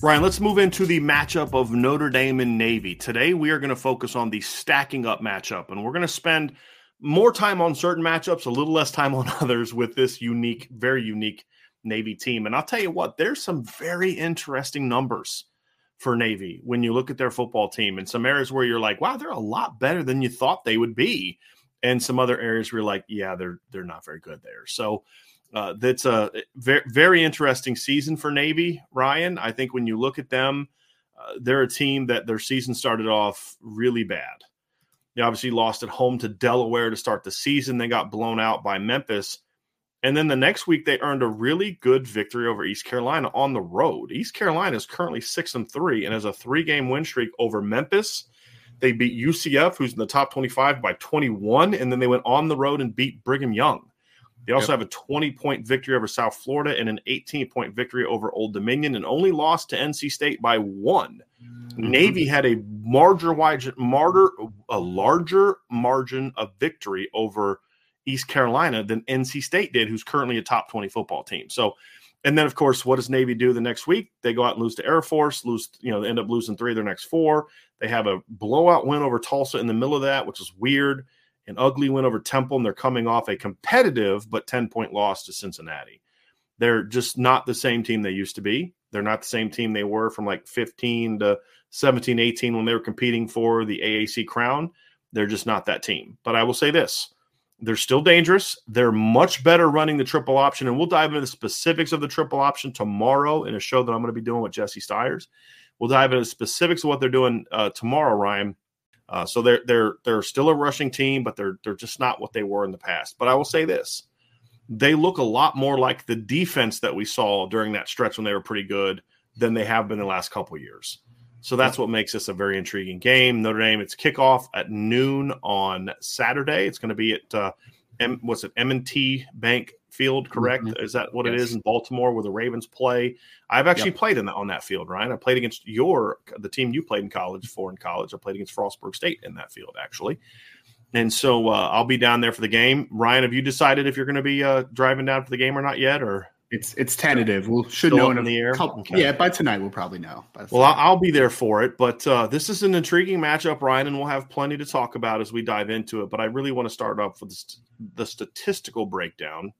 Ryan, let's move into the matchup of Notre Dame and Navy. Today, we are going to focus on the stacking up matchup, and we're going to spend more time on certain matchups, a little less time on others with this unique, very unique Navy team. And I'll tell you what, there's some very interesting numbers for Navy when you look at their football team and some areas where you're like, wow, they're a lot better than you thought they would be. And some other areas where you're like, yeah, they're they're not very good there. So uh, that's a very, very interesting season for Navy, Ryan. I think when you look at them, uh, they're a team that their season started off really bad. They obviously lost at home to Delaware to start the season. They got blown out by Memphis. And then the next week, they earned a really good victory over East Carolina on the road. East Carolina is currently six and three and has a three game win streak over Memphis. They beat UCF, who's in the top 25, by 21. And then they went on the road and beat Brigham Young. They also yep. have a 20 point victory over South Florida and an 18 point victory over Old Dominion and only lost to NC State by one. Mm-hmm. Navy had a larger, martyr, a larger margin of victory over East Carolina than NC State did, who's currently a top 20 football team. So, and then of course, what does Navy do the next week? They go out and lose to Air Force, lose, you know, they end up losing three of their next four. They have a blowout win over Tulsa in the middle of that, which is weird an ugly win over Temple, and they're coming off a competitive but 10 point loss to Cincinnati. They're just not the same team they used to be. They're not the same team they were from like 15 to 17, 18 when they were competing for the AAC crown. They're just not that team. But I will say this they're still dangerous. They're much better running the triple option. And we'll dive into the specifics of the triple option tomorrow in a show that I'm going to be doing with Jesse Stiers. We'll dive into the specifics of what they're doing uh, tomorrow, Ryan. Uh, so they're they're they're still a rushing team, but they're they're just not what they were in the past. But I will say this: they look a lot more like the defense that we saw during that stretch when they were pretty good than they have been the last couple years. So that's what makes this a very intriguing game. Notre Dame. It's kickoff at noon on Saturday. It's going to be at uh, M, what's it M&T Bank Field, correct? Mm-hmm. Is that what yes. it is in Baltimore where the Ravens play? I've actually yep. played in the, on that field, Ryan. I played against your the team you played in college for in college. I played against Frostburg State in that field actually. And so uh, I'll be down there for the game. Ryan, have you decided if you're going to be uh, driving down for the game or not yet? Or it's it's tentative. We we'll, should know in, in the air. Couple, okay. Yeah, by tonight we'll probably know. Well, I'll be there for it. But uh, this is an intriguing matchup, Ryan, and we'll have plenty to talk about as we dive into it. But I really want to start off with the statistical breakdown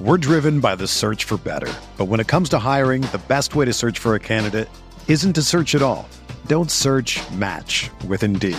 We're driven by the search for better. But when it comes to hiring, the best way to search for a candidate isn't to search at all. Don't search match with Indeed.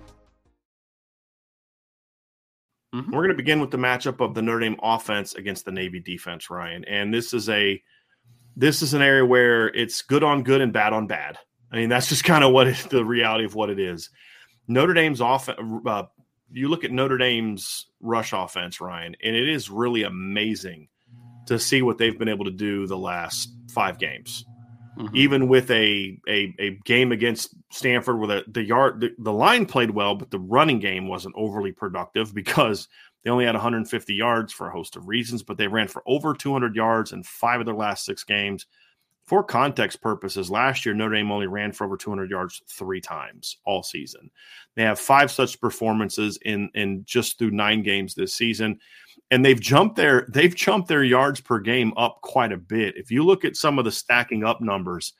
Mm-hmm. We're going to begin with the matchup of the Notre Dame offense against the Navy defense, Ryan. And this is a this is an area where it's good on good and bad on bad. I mean, that's just kind of what the reality of what it is. Notre Dame's offense. Uh, you look at Notre Dame's rush offense, Ryan, and it is really amazing to see what they've been able to do the last five games. Mm-hmm. Even with a, a, a game against Stanford, where the, the yard the, the line played well, but the running game wasn't overly productive because they only had 150 yards for a host of reasons. But they ran for over 200 yards in five of their last six games. For context purposes, last year Notre Dame only ran for over 200 yards three times all season. They have five such performances in in just through nine games this season and they've jumped their they've jumped their yards per game up quite a bit. If you look at some of the stacking up numbers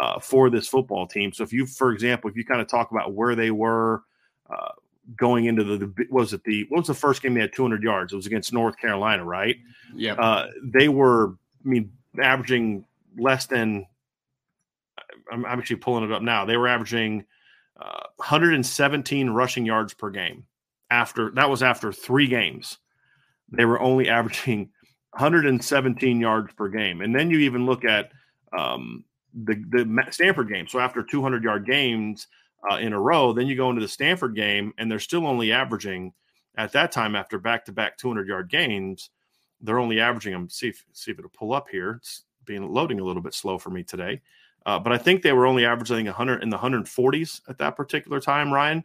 uh, for this football team, so if you, for example, if you kind of talk about where they were uh, going into the, the was it the what was the first game they had 200 yards? It was against North Carolina, right? Yeah. Uh, they were, I mean, averaging less than. I'm, I'm actually pulling it up now. They were averaging 117 uh, rushing yards per game after that was after three games they were only averaging 117 yards per game. And then you even look at um, the the Stanford game. So after 200 yard games uh, in a row, then you go into the Stanford game, and they're still only averaging at that time after back to back 200 yard games. They're only averaging them. See if see if it'll pull up here. It's being loading a little bit slow for me today. Uh, but I think they were only averaging 100 in the 140s at that particular time, Ryan.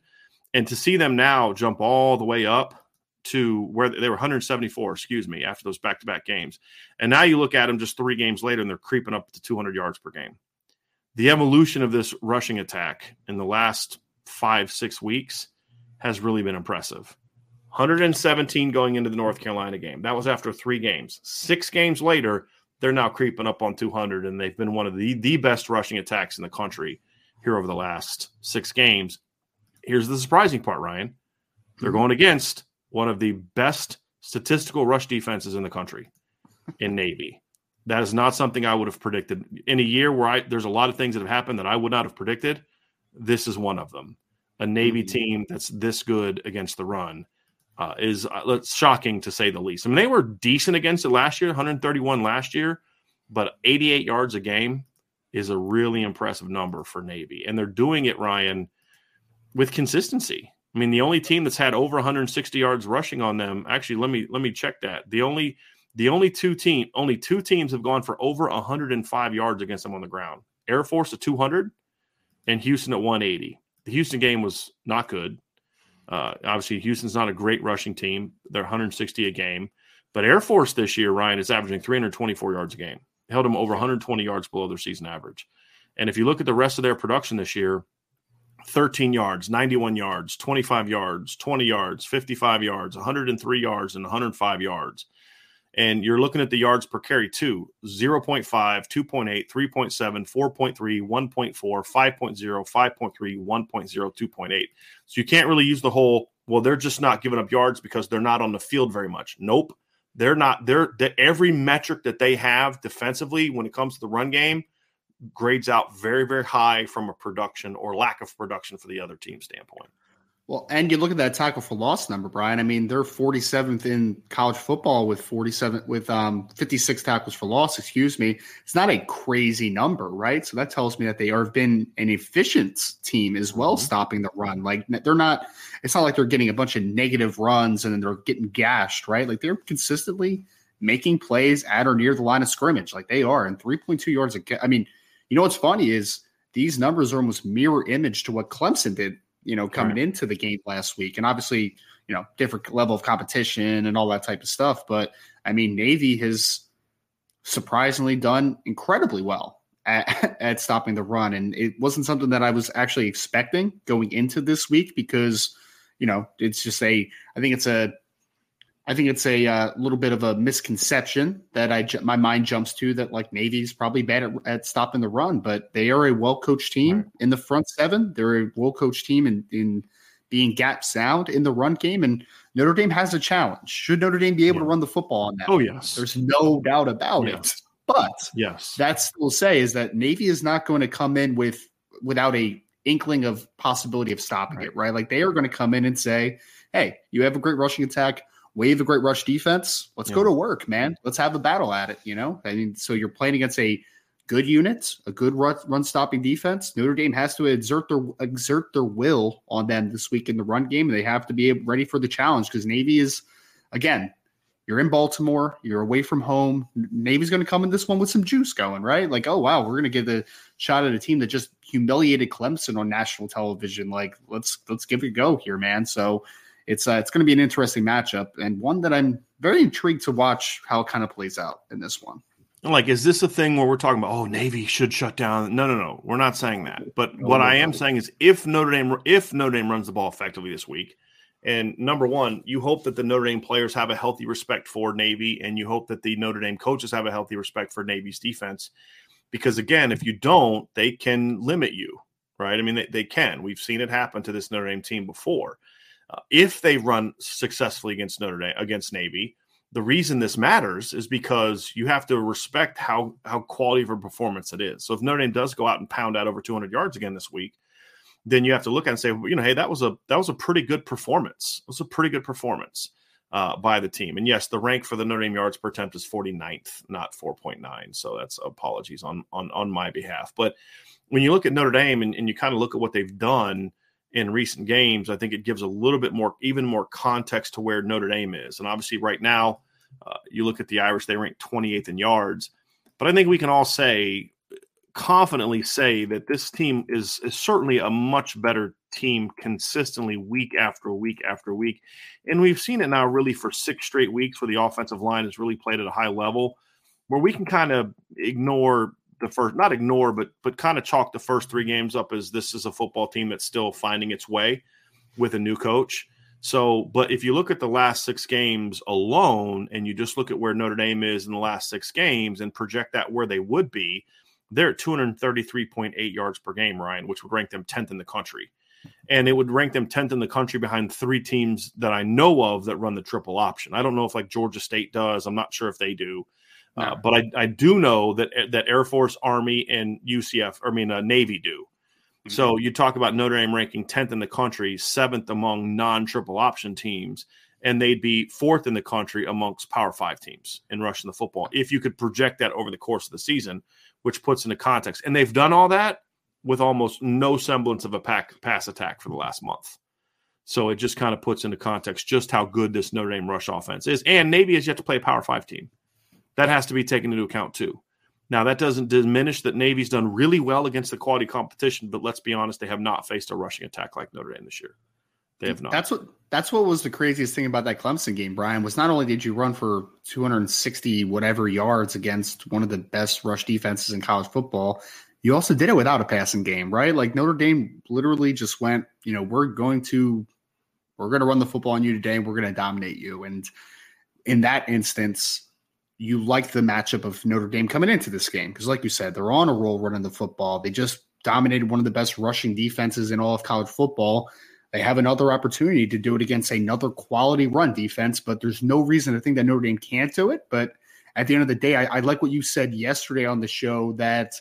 And to see them now jump all the way up to where they were 174, excuse me, after those back to back games. And now you look at them just three games later and they're creeping up to 200 yards per game. The evolution of this rushing attack in the last five, six weeks has really been impressive. 117 going into the North Carolina game. That was after three games. Six games later, they're now creeping up on 200, and they've been one of the, the best rushing attacks in the country here over the last six games. Here's the surprising part, Ryan. They're mm-hmm. going against one of the best statistical rush defenses in the country in Navy. That is not something I would have predicted in a year where I there's a lot of things that have happened that I would not have predicted. This is one of them. A Navy mm-hmm. team that's this good against the run uh, is uh, shocking to say the least. I mean, they were decent against it last year, 131 last year, but 88 yards a game is a really impressive number for Navy, and they're doing it, Ryan, with consistency. I mean, the only team that's had over 160 yards rushing on them. Actually, let me let me check that. The only the only two team only two teams have gone for over 105 yards against them on the ground. Air Force at 200 and Houston at 180. The Houston game was not good. Uh, obviously, Houston's not a great rushing team. They're 160 a game, but Air Force this year, Ryan is averaging 324 yards a game. held them over 120 yards below their season average. And if you look at the rest of their production this year, 13 yards, 91 yards, 25 yards, 20 yards, 55 yards, 103 yards, and 105 yards. And you're looking at the yards per carry too 0.5, 2.8, 3.7, 4.3, 1.4, 5.0, 5.3, 1.0, 2.8. So you can't really use the whole, well, they're just not giving up yards because they're not on the field very much. Nope. They're not, they're, they're every metric that they have defensively when it comes to the run game grades out very, very high from a production or lack of production for the other team standpoint. Well, and you look at that tackle for loss number, Brian. I mean, they're 47th in college football with 47 with um 56 tackles for loss. Excuse me. It's not a crazy number, right? So that tells me that they have been an efficient team as well, mm-hmm. stopping the run. Like they're not. It's not like they're getting a bunch of negative runs and then they're getting gashed, right? Like they're consistently making plays at or near the line of scrimmage, like they are. And 3.2 yards. A, I mean, you know what's funny is these numbers are almost mirror image to what Clemson did you know, coming right. into the game last week. And obviously, you know, different level of competition and all that type of stuff. But I mean, Navy has surprisingly done incredibly well at, at stopping the run. And it wasn't something that I was actually expecting going into this week because, you know, it's just a, I think it's a I think it's a uh, little bit of a misconception that I my mind jumps to that like Navy's probably bad at, at stopping the run, but they are a well coached team right. in the front seven. They're a well coached team in, in being gap sound in the run game, and Notre Dame has a challenge. Should Notre Dame be able yeah. to run the football on that? Oh yes, there's no doubt about yes. it. But yes, that's we'll say is that Navy is not going to come in with without a inkling of possibility of stopping right. it. Right, like they are going to come in and say, "Hey, you have a great rushing attack." Wave a great rush defense. Let's yeah. go to work, man. Let's have a battle at it. You know, I mean, so you're playing against a good unit, a good run, run stopping defense. Notre Dame has to exert their exert their will on them this week in the run game. They have to be ready for the challenge because Navy is, again, you're in Baltimore, you're away from home. Navy's going to come in this one with some juice going, right? Like, oh wow, we're going to give the shot at a team that just humiliated Clemson on national television. Like, let's let's give it a go here, man. So it's uh, it's going to be an interesting matchup and one that I'm very intrigued to watch how it kind of plays out in this one. Like, is this a thing where we're talking about, oh, Navy should shut down? No, no, no. We're not saying that. But no, what no, I am no. saying is, if Notre Dame, if Notre Dame runs the ball effectively this week, and number one, you hope that the Notre Dame players have a healthy respect for Navy, and you hope that the Notre Dame coaches have a healthy respect for Navy's defense. Because again, if you don't, they can limit you, right? I mean, they, they can. We've seen it happen to this Notre Dame team before. If they run successfully against Notre Dame against Navy, the reason this matters is because you have to respect how how quality of a performance it is. So if Notre Dame does go out and pound out over 200 yards again this week, then you have to look at and say, you know, hey, that was a that was a pretty good performance. It was a pretty good performance uh, by the team. And yes, the rank for the Notre Dame yards per attempt is 49th, not 4.9. So that's apologies on on on my behalf. But when you look at Notre Dame and, and you kind of look at what they've done in recent games, I think it gives a little bit more, even more context to where Notre Dame is. And obviously, right now, uh, you look at the Irish; they rank 28th in yards. But I think we can all say, confidently say that this team is, is certainly a much better team consistently week after week after week. And we've seen it now really for six straight weeks where the offensive line has really played at a high level where we can kind of ignore the first not ignore but but kind of chalk the first three games up as this is a football team that's still finding its way with a new coach. So but if you look at the last six games alone and you just look at where notre dame is in the last six games and project that where they would be they're at 233.8 yards per game ryan which would rank them 10th in the country. And it would rank them 10th in the country behind three teams that i know of that run the triple option. I don't know if like georgia state does. I'm not sure if they do. Uh, but I, I do know that that Air Force, Army, and UCF, I mean uh, Navy do. Mm-hmm. So you talk about Notre Dame ranking tenth in the country, seventh among non-triple option teams, and they'd be fourth in the country amongst Power Five teams in rushing the football. If you could project that over the course of the season, which puts into context, and they've done all that with almost no semblance of a pack, pass attack for the last month. So it just kind of puts into context just how good this Notre Dame rush offense is. And Navy has yet to play a Power Five team. That has to be taken into account too. Now, that doesn't diminish that Navy's done really well against the quality competition, but let's be honest, they have not faced a rushing attack like Notre Dame this year. They have not. That's what that's what was the craziest thing about that Clemson game, Brian, was not only did you run for 260 whatever yards against one of the best rush defenses in college football, you also did it without a passing game, right? Like Notre Dame literally just went, you know, we're going to we're going to run the football on you today and we're going to dominate you. And in that instance, you like the matchup of Notre Dame coming into this game because, like you said, they're on a roll running the football. They just dominated one of the best rushing defenses in all of college football. They have another opportunity to do it against another quality run defense, but there's no reason to think that Notre Dame can't do it. But at the end of the day, I, I like what you said yesterday on the show that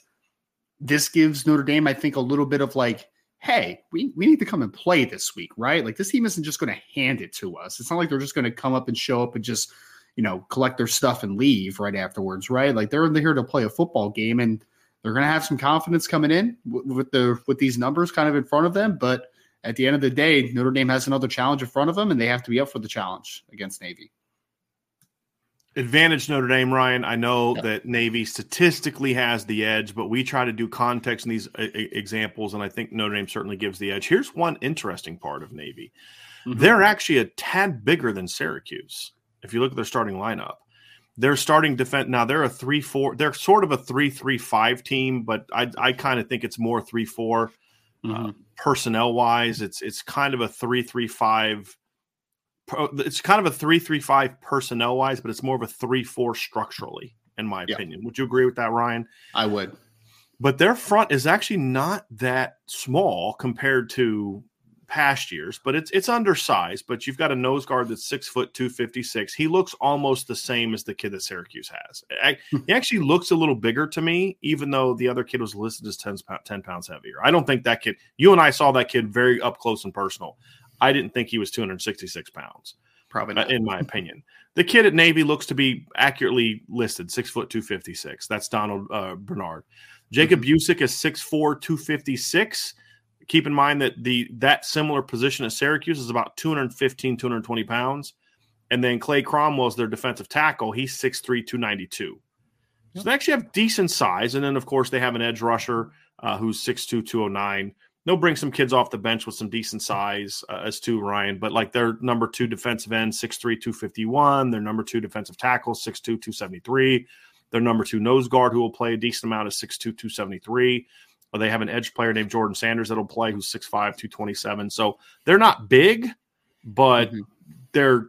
this gives Notre Dame, I think, a little bit of like, hey, we, we need to come and play this week, right? Like this team isn't just going to hand it to us. It's not like they're just going to come up and show up and just, you know, collect their stuff and leave right afterwards, right? Like they're here to play a football game and they're going to have some confidence coming in with the with these numbers kind of in front of them, but at the end of the day, Notre Dame has another challenge in front of them, and they have to be up for the challenge against Navy. Advantage Notre Dame, Ryan. I know yep. that Navy statistically has the edge, but we try to do context in these uh, examples, and I think Notre Dame certainly gives the edge. Here's one interesting part of Navy mm-hmm. they're actually a tad bigger than Syracuse. If you look at their starting lineup, they're starting defense now. They're a three four. They're sort of a three three five team, but I I kind of think it's more three four. Mm-hmm. Uh, personnel wise, it's it's kind of a three three five. It's kind of a three three five personnel wise, but it's more of a three four structurally, in my opinion. Would you agree with that, Ryan? I would. But their front is actually not that small compared to past years, but it's it's undersized. But you've got a nose guard that's six foot two fifty six. He looks almost the same as the kid that Syracuse has. I, hmm. he actually looks a little bigger to me, even though the other kid was listed as 10, 10 pounds heavier. I don't think that kid. You and I saw that kid very up close and personal. I didn't think he was two hundred sixty six pounds. Probably not. in my opinion. The kid at Navy looks to be accurately listed, six foot two fifty six. That's Donald uh, Bernard. Jacob mm-hmm. Busic is 6'4", 256 keep in mind that the that similar position at Syracuse is about 215, 220 pounds. And then Clay Cromwell's their defensive tackle. He's 6'3, 292. So they actually have decent size. And then, of course, they have an edge rusher uh, who's 6'2, 209. They'll bring some kids off the bench with some decent size uh, as to Ryan. But like their number two defensive end, 6'3, 251. Their number two defensive tackle, 6'2, 273. Their number two nose guard, who will play a decent amount, is 6'2, 273 or they have an edge player named Jordan Sanders that'll play who's 6'5, 227. So they're not big, but mm-hmm. they're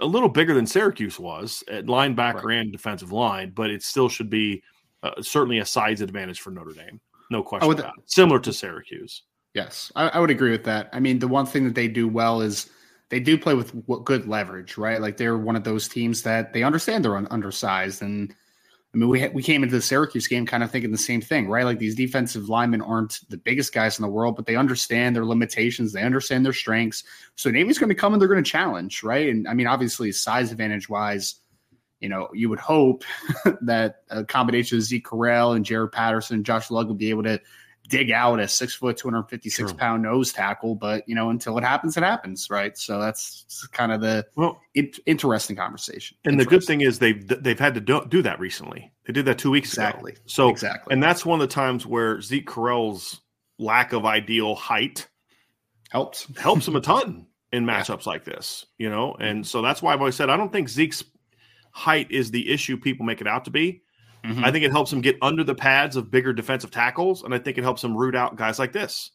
a little bigger than Syracuse was at linebacker right. and defensive line, but it still should be uh, certainly a size advantage for Notre Dame. No question would, about it. Similar to Syracuse. Yes, I, I, would agree with that. I mean, the one thing that they do well is they do play with good leverage, right? Like they're one of those teams that they understand they're un- undersized and – I mean, we we came into the Syracuse game kind of thinking the same thing, right? Like these defensive linemen aren't the biggest guys in the world, but they understand their limitations, they understand their strengths. So Navy's going to come and they're going to challenge, right? And I mean, obviously, size advantage wise, you know, you would hope that a combination of Zeke Correll and Jarrett Patterson, and Josh Lugg would be able to dig out a six foot, 256 True. pound nose tackle. But, you know, until it happens, it happens. Right. So that's kind of the well, it, interesting conversation. And the good thing is they've, they've had to do, do that recently. They did that two weeks exactly. ago. So, exactly. And that's one of the times where Zeke Correll's lack of ideal height helps, helps him a ton in matchups yeah. like this, you know? And mm-hmm. so that's why I've always said, I don't think Zeke's height is the issue people make it out to be. Mm-hmm. I think it helps him get under the pads of bigger defensive tackles, and I think it helps him root out guys like this.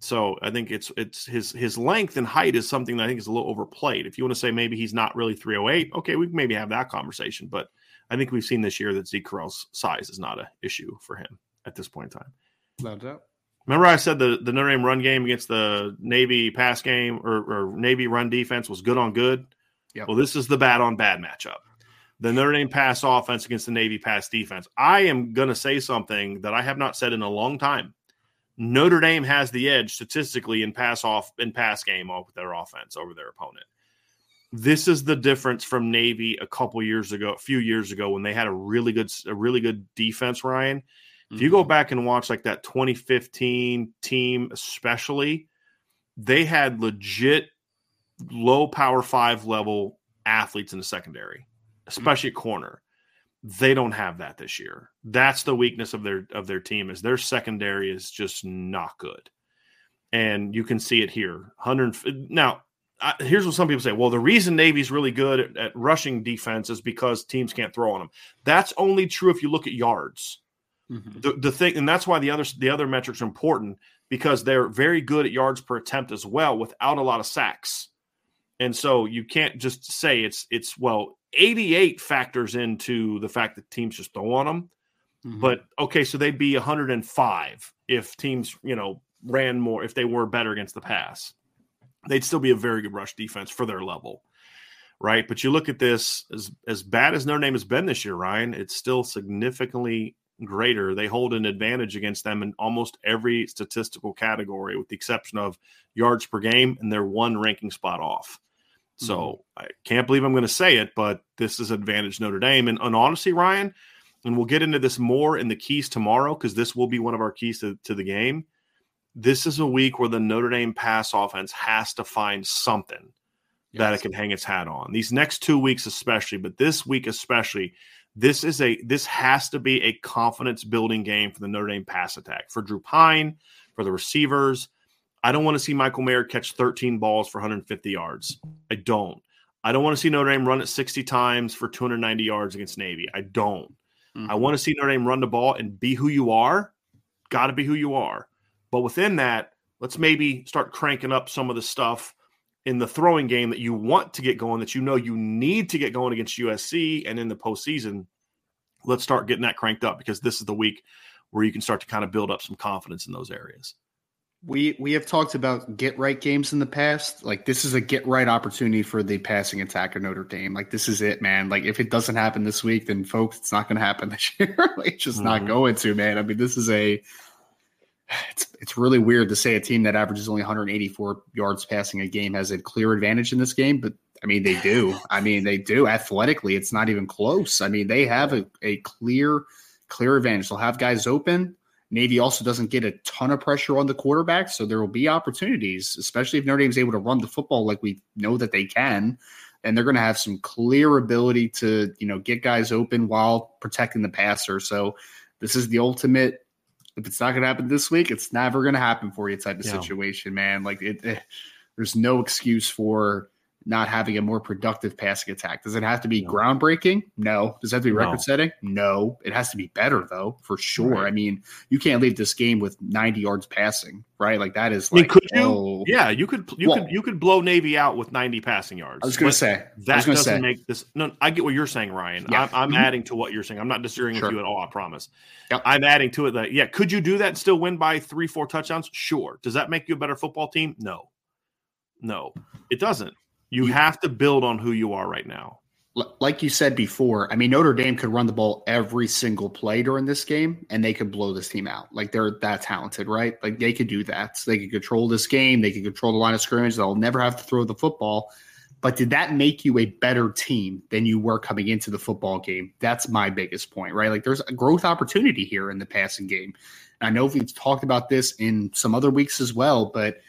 So I think it's it's his his length and height is something that I think is a little overplayed. If you want to say maybe he's not really 308, okay, we can maybe have that conversation. But I think we've seen this year that Zeke Correll's size is not an issue for him at this point in time. No doubt. Remember, I said the, the Notre Dame run game against the Navy pass game or, or Navy run defense was good on good. Yep. Well, this is the bad on bad matchup the Notre Dame pass offense against the Navy pass defense. I am going to say something that I have not said in a long time. Notre Dame has the edge statistically in pass off in pass game with their offense over their opponent. This is the difference from Navy a couple years ago, a few years ago when they had a really good a really good defense, Ryan. Mm-hmm. If you go mm-hmm. back and watch like that 2015 team especially, they had legit low power 5 level athletes in the secondary especially corner. They don't have that this year. That's the weakness of their of their team is their secondary is just not good, and you can see it here. Hundred now. I, here's what some people say. Well, the reason Navy's really good at, at rushing defense is because teams can't throw on them. That's only true if you look at yards. Mm-hmm. The, the thing, and that's why the other the other metrics are important because they're very good at yards per attempt as well, without a lot of sacks. And so you can't just say it's it's well 88 factors into the fact that teams just throw on them. Mm-hmm. But okay, so they'd be 105 if teams, you know, ran more if they were better against the pass. They'd still be a very good rush defense for their level. Right? But you look at this as as bad as Notre Dame has been this year, Ryan, it's still significantly greater. They hold an advantage against them in almost every statistical category, with the exception of yards per game, and they're one ranking spot off. So mm-hmm. I can't believe I'm going to say it, but this is advantage Notre Dame. And, and honestly, Ryan, and we'll get into this more in the keys tomorrow because this will be one of our keys to, to the game. This is a week where the Notre Dame pass offense has to find something yes. that it can hang its hat on. These next two weeks, especially, but this week especially, this is a this has to be a confidence building game for the Notre Dame pass attack for Drew Pyne, for the receivers. I don't want to see Michael Mayer catch 13 balls for 150 yards. I don't. I don't want to see Notre Dame run it 60 times for 290 yards against Navy. I don't. Mm-hmm. I want to see Notre Dame run the ball and be who you are. Got to be who you are. But within that, let's maybe start cranking up some of the stuff in the throwing game that you want to get going, that you know you need to get going against USC and in the postseason. Let's start getting that cranked up because this is the week where you can start to kind of build up some confidence in those areas. We we have talked about get right games in the past. Like this is a get right opportunity for the passing attack of Notre Dame. Like this is it, man. Like if it doesn't happen this week, then folks, it's not going to happen this year. like, it's just mm-hmm. not going to, man. I mean, this is a it's it's really weird to say a team that averages only 184 yards passing a game has a clear advantage in this game, but I mean they do. I mean they do. Athletically, it's not even close. I mean they have a, a clear clear advantage. They'll have guys open. Navy also doesn't get a ton of pressure on the quarterback, so there will be opportunities, especially if Notre Dame's able to run the football like we know that they can. And they're going to have some clear ability to, you know, get guys open while protecting the passer. So this is the ultimate if it's not going to happen this week, it's never going to happen for you type of yeah. situation, man. Like it, it, eh, there's no excuse for not having a more productive passing attack. Does it have to be no. groundbreaking? No. Does it have to be record no. setting? No. It has to be better though, for sure. Right. I mean, you can't leave this game with 90 yards passing, right? Like that is. I mean, like, could you? Oh. Yeah, you could. You well, could. You could blow Navy out with 90 passing yards. I was going to say that doesn't say. make this. No, I get what you're saying, Ryan. Yeah. I'm, I'm mm-hmm. adding to what you're saying. I'm not disagreeing sure. with you at all. I promise. Yep. I'm adding to it that yeah, could you do that and still win by three, four touchdowns? Sure. Does that make you a better football team? No. No, it doesn't. You, you have to build on who you are right now. Like you said before, I mean Notre Dame could run the ball every single play during this game, and they could blow this team out. Like they're that talented, right? Like they could do that. So they could control this game. They could control the line of scrimmage. They'll never have to throw the football. But did that make you a better team than you were coming into the football game? That's my biggest point, right? Like there's a growth opportunity here in the passing game. And I know we've talked about this in some other weeks as well, but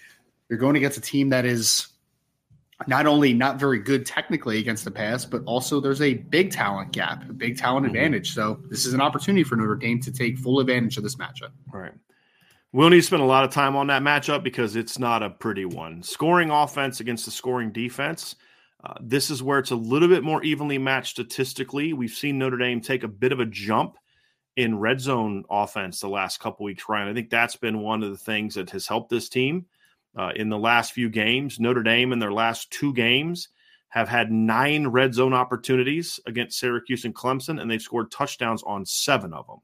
you're going against a team that is not only not very good technically against the pass, but also there's a big talent gap, a big talent mm-hmm. advantage. So this is an opportunity for Notre Dame to take full advantage of this matchup. Right. We'll need to spend a lot of time on that matchup because it's not a pretty one. Scoring offense against the scoring defense. Uh, this is where it's a little bit more evenly matched statistically. We've seen Notre Dame take a bit of a jump in red zone offense the last couple weeks, Ryan. I think that's been one of the things that has helped this team uh, in the last few games. Notre Dame in their last two games have had nine red zone opportunities against Syracuse and Clemson, and they've scored touchdowns on seven of them,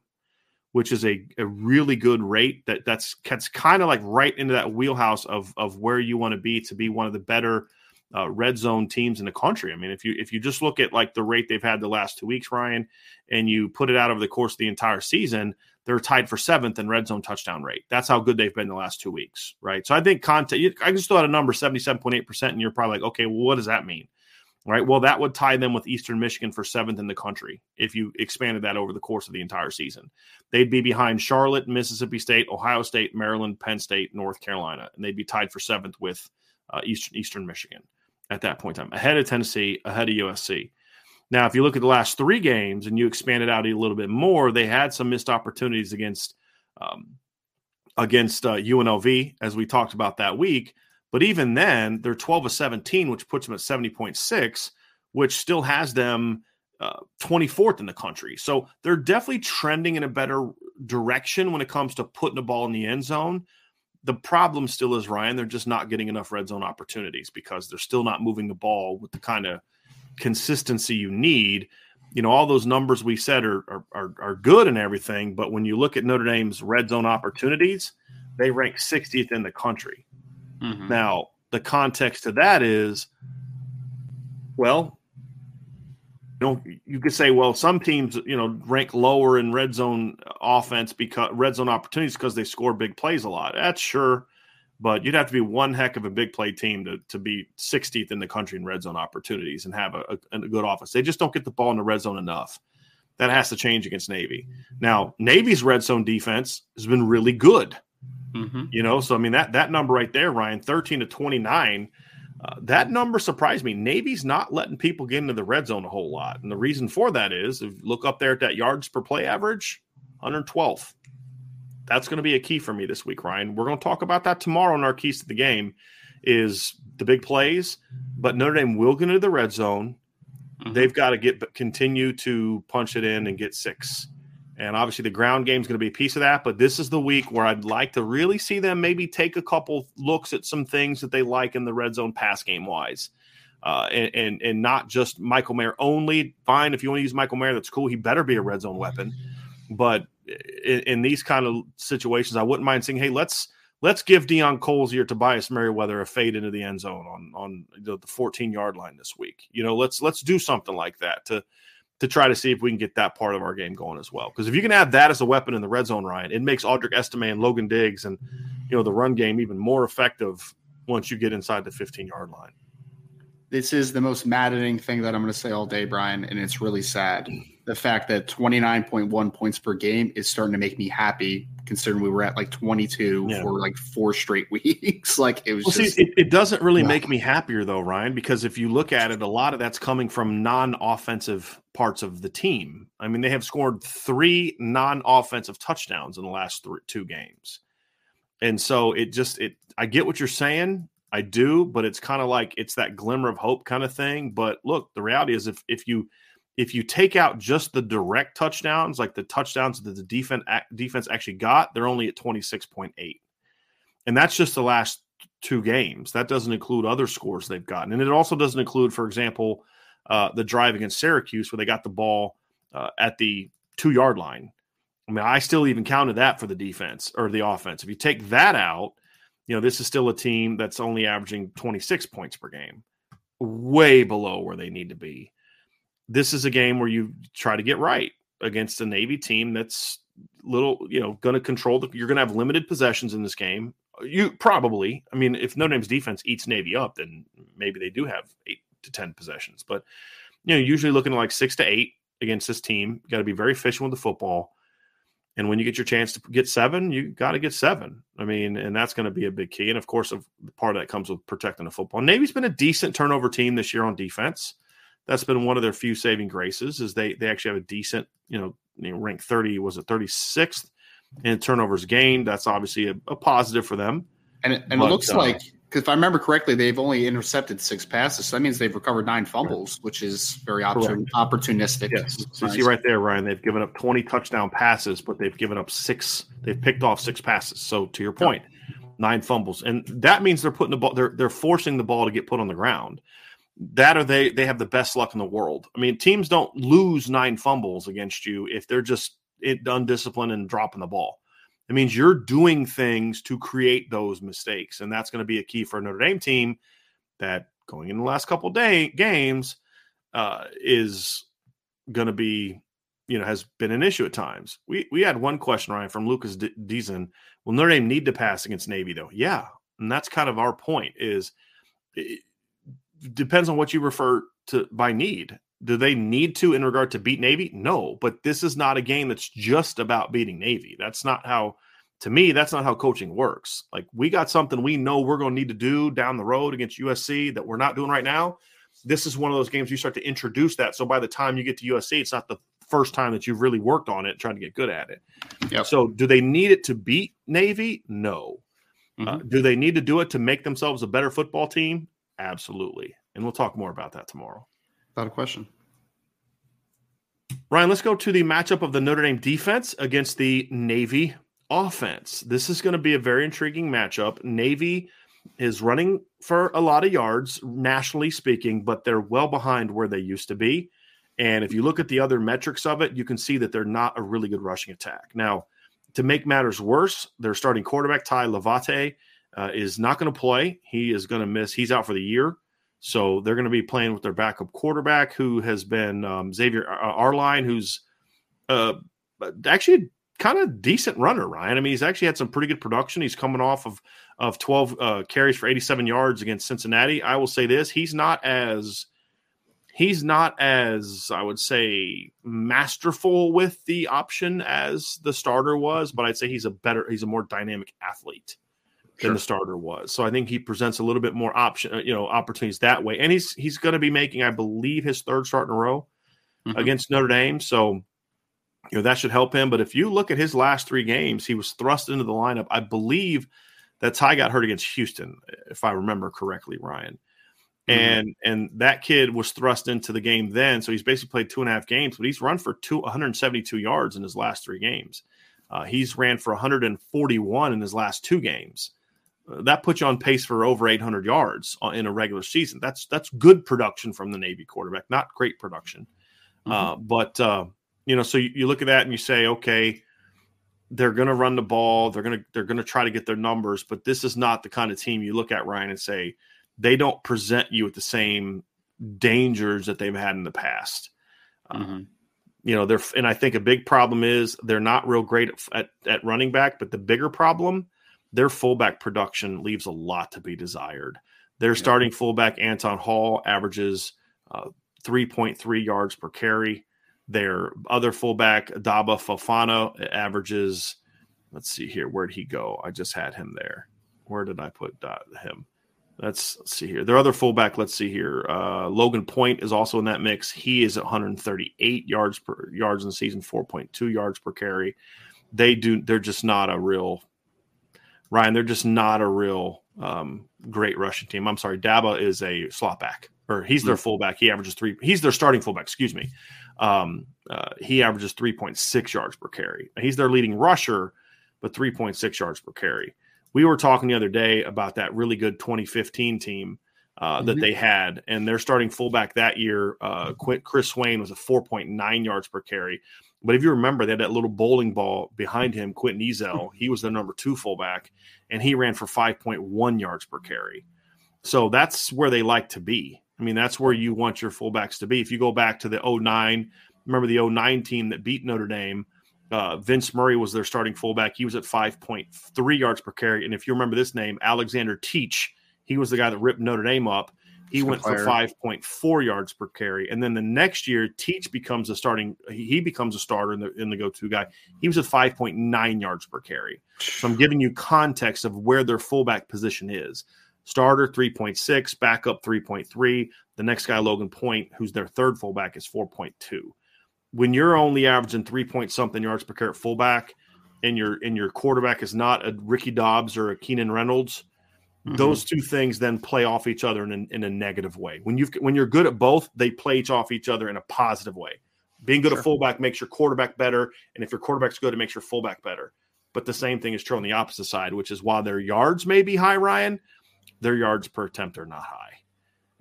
which is a, a really good rate. That that's that's kind of like right into that wheelhouse of of where you want to be to be one of the better uh, red zone teams in the country. I mean, if you if you just look at like the rate they've had the last two weeks, Ryan, and you put it out over the course of the entire season, they're tied for seventh in red zone touchdown rate. That's how good they've been the last two weeks, right? So I think content. I just thought a number seventy seven point eight percent, and you're probably like, okay, well, what does that mean? Right. Well, that would tie them with Eastern Michigan for seventh in the country if you expanded that over the course of the entire season. They'd be behind Charlotte, Mississippi State, Ohio State, Maryland, Penn State, North Carolina, and they'd be tied for seventh with uh, Eastern Eastern Michigan at that point in time, ahead of Tennessee, ahead of USC. Now, if you look at the last three games and you expand it out a little bit more, they had some missed opportunities against um, against uh, UNLV, as we talked about that week. But even then, they're 12 of 17, which puts them at 70.6, which still has them uh, 24th in the country. So they're definitely trending in a better direction when it comes to putting the ball in the end zone. The problem still is Ryan. They're just not getting enough red zone opportunities because they're still not moving the ball with the kind of consistency you need. You know, all those numbers we said are, are are, are good and everything, but when you look at Notre Dame's red zone opportunities, they rank 60th in the country. Mm-hmm. Now, the context to that is, well, you know, you could say, well, some teams, you know, rank lower in red zone offense because red zone opportunities because they score big plays a lot. That's sure, but you'd have to be one heck of a big play team to, to be 60th in the country in red zone opportunities and have a, a, a good offense. They just don't get the ball in the red zone enough. That has to change against Navy. Now, Navy's red zone defense has been really good. Mm-hmm. You know, so I mean that that number right there, Ryan, 13 to 29. Uh, that number surprised me. Navy's not letting people get into the red zone a whole lot. And the reason for that is if look up there at that yards per play average, 112th. That's going to be a key for me this week, Ryan. We're going to talk about that tomorrow in our keys to the game is the big plays, but Notre Dame will get into the red zone. Mm-hmm. They've got to get continue to punch it in and get six. And obviously, the ground game is going to be a piece of that. But this is the week where I'd like to really see them maybe take a couple looks at some things that they like in the red zone pass game wise. Uh, and, and, and not just Michael Mayer only. Fine, if you want to use Michael Mayer, that's cool. He better be a red zone weapon. But in, in these kind of situations, I wouldn't mind saying, hey, let's let's give Deion Colzie or Tobias Merriweather a fade into the end zone on on the 14 yard line this week. You know, let's let's do something like that to to try to see if we can get that part of our game going as well. Because if you can have that as a weapon in the red zone, Ryan, it makes Audric Estime and Logan Diggs and you know the run game even more effective once you get inside the 15 yard line. This is the most maddening thing that I'm going to say all day, Brian, and it's really sad. The fact that 29.1 points per game is starting to make me happy, considering we were at like 22 yeah. for like four straight weeks. like it was. Well, just, see, it, it, doesn't really make me happier though, Ryan, because if you look at it, a lot of that's coming from non-offensive parts of the team. I mean, they have scored three non-offensive touchdowns in the last th- two games, and so it just it. I get what you're saying. I do, but it's kind of like it's that glimmer of hope kind of thing. But look, the reality is if if you if you take out just the direct touchdowns, like the touchdowns that the defense defense actually got, they're only at 26.8. And that's just the last two games. That doesn't include other scores they've gotten. And it also doesn't include, for example, uh, the drive against Syracuse where they got the ball uh, at the two yard line. I mean, I still even counted that for the defense or the offense. If you take that out, you know, this is still a team that's only averaging 26 points per game, way below where they need to be. This is a game where you try to get right against a Navy team that's little, you know, going to control the. You're going to have limited possessions in this game. You probably, I mean, if Notre Dame's defense eats Navy up, then maybe they do have eight to 10 possessions. But, you know, usually looking like six to eight against this team. Got to be very efficient with the football. And when you get your chance to get seven, you got to get seven. I mean, and that's going to be a big key. And of course, part of that comes with protecting the football. Navy's been a decent turnover team this year on defense. That's been one of their few saving graces. Is they they actually have a decent, you know, you know rank thirty was it thirty sixth in turnovers gained. That's obviously a, a positive for them. And it, and but, it looks uh, like because if I remember correctly, they've only intercepted six passes. So that means they've recovered nine fumbles, which is very opportun- opportunistic. Yes. So nice. you see right there, Ryan, they've given up 20 touchdown passes, but they've given up six. They've picked off six passes. So to your point, nine fumbles, and that means they're putting the ball. They're they're forcing the ball to get put on the ground. That or they they have the best luck in the world. I mean, teams don't lose nine fumbles against you if they're just undisciplined and dropping the ball. It means you're doing things to create those mistakes. And that's going to be a key for a Notre Dame team that going in the last couple day games uh, is going to be, you know, has been an issue at times. We we had one question, Ryan, from Lucas D- Deason. Will Notre Dame need to pass against Navy though? Yeah. And that's kind of our point is depends on what you refer to by need. Do they need to in regard to beat Navy? No, but this is not a game that's just about beating Navy. That's not how to me, that's not how coaching works. Like we got something we know we're going to need to do down the road against USC that we're not doing right now. This is one of those games you start to introduce that. So by the time you get to USC, it's not the first time that you've really worked on it, trying to get good at it. Yep. So do they need it to beat Navy? No. Mm-hmm. Uh, do they need to do it to make themselves a better football team? Absolutely. And we'll talk more about that tomorrow. Without a question. Ryan, let's go to the matchup of the Notre Dame defense against the Navy offense. This is going to be a very intriguing matchup. Navy is running for a lot of yards, nationally speaking, but they're well behind where they used to be. And if you look at the other metrics of it, you can see that they're not a really good rushing attack. Now, to make matters worse, their starting quarterback, Tai Lavatai, uh, is not going to play. He is going to miss. He's out for the year. So they're going to be playing with their backup quarterback, who has been um, Xavier uh, Arline, who's uh, actually kind of decent runner, Ryan. I mean, he's actually had some pretty good production. He's coming off of of 12 uh, carries for 87 yards against Cincinnati. I will say this: he's not as he's not as I would say masterful with the option as the starter was, but I'd say he's a better, he's a more dynamic athlete sure. than the starter was. So I think he presents a little bit more option, uh, you know, opportunities that way. And he's he's going to be making, I believe, his third start in a row mm-hmm. against Notre Dame. So you know that should help him. But if you look at his last three games, he was thrust into the lineup. I believe that Tai got hurt against Houston, if I remember correctly, Ryan. Mm-hmm. And and that kid was thrust into the game then, so he's basically played two and a half games, but he's run for two 172 yards in his last three games. Uh, he's ran for 141 in his last two games. Uh, that puts you on pace for over 800 yards in a regular season. That's that's good production from the Navy quarterback, not great production, mm-hmm. uh, but uh, you know, so you, you look at that and you say, okay, they're going to run the ball. They're going to they're going to try to get their numbers, but this is not the kind of team you look at Ryan and say they don't present you with the same dangers that they've had in the past. Uh, mm-hmm. you know, they're and I think a big problem is they're not real great at, at, at running back, but the bigger problem, their fullback production leaves a lot to be desired. Their yeah. starting fullback Anton Hall averages uh, 3.3 yards per carry. Their other fullback, Daba Fofana, averages, let's see here, where'd he go? I just had him there. Where did I put him? Let's, let's see here. Their other fullback, let's see here. Uh, Logan Point is also in that mix. He is at 138 yards per yards in the season, 4.2 yards per carry. They do. They're just not a real Ryan. They're just not a real um, great rushing team. I'm sorry. Daba is a slot back, or he's their hmm. fullback. He averages three. He's their starting fullback. Excuse me. Um, uh, he averages 3.6 yards per carry. He's their leading rusher, but 3.6 yards per carry. We were talking the other day about that really good 2015 team uh, that mm-hmm. they had, and their starting fullback that year, uh, Chris Swain, was a 4.9 yards per carry. But if you remember, they had that little bowling ball behind him, Quentin Ezell. He was the number two fullback, and he ran for 5.1 yards per carry. So that's where they like to be. I mean, that's where you want your fullbacks to be. If you go back to the 09, remember the 09 team that beat Notre Dame, uh, Vince Murray was their starting fullback. He was at 5.3 yards per carry. And if you remember this name, Alexander Teich, he was the guy that ripped Notre Dame up. He went for 5.4 yards per carry. And then the next year, Teich becomes a starting, he becomes a starter in the, in the go to guy. He was at 5.9 yards per carry. So I'm giving you context of where their fullback position is. Starter 3.6, backup 3.3. The next guy, Logan Point, who's their third fullback, is 4.2. When you're only averaging three point something yards per carry fullback, and your and your quarterback is not a Ricky Dobbs or a Keenan Reynolds, mm-hmm. those two things then play off each other in a, in a negative way. When you when you're good at both, they play each off each other in a positive way. Being good sure. at fullback makes your quarterback better, and if your quarterback's good, it makes your fullback better. But the same thing is true on the opposite side, which is while their yards may be high, Ryan, their yards per attempt are not high.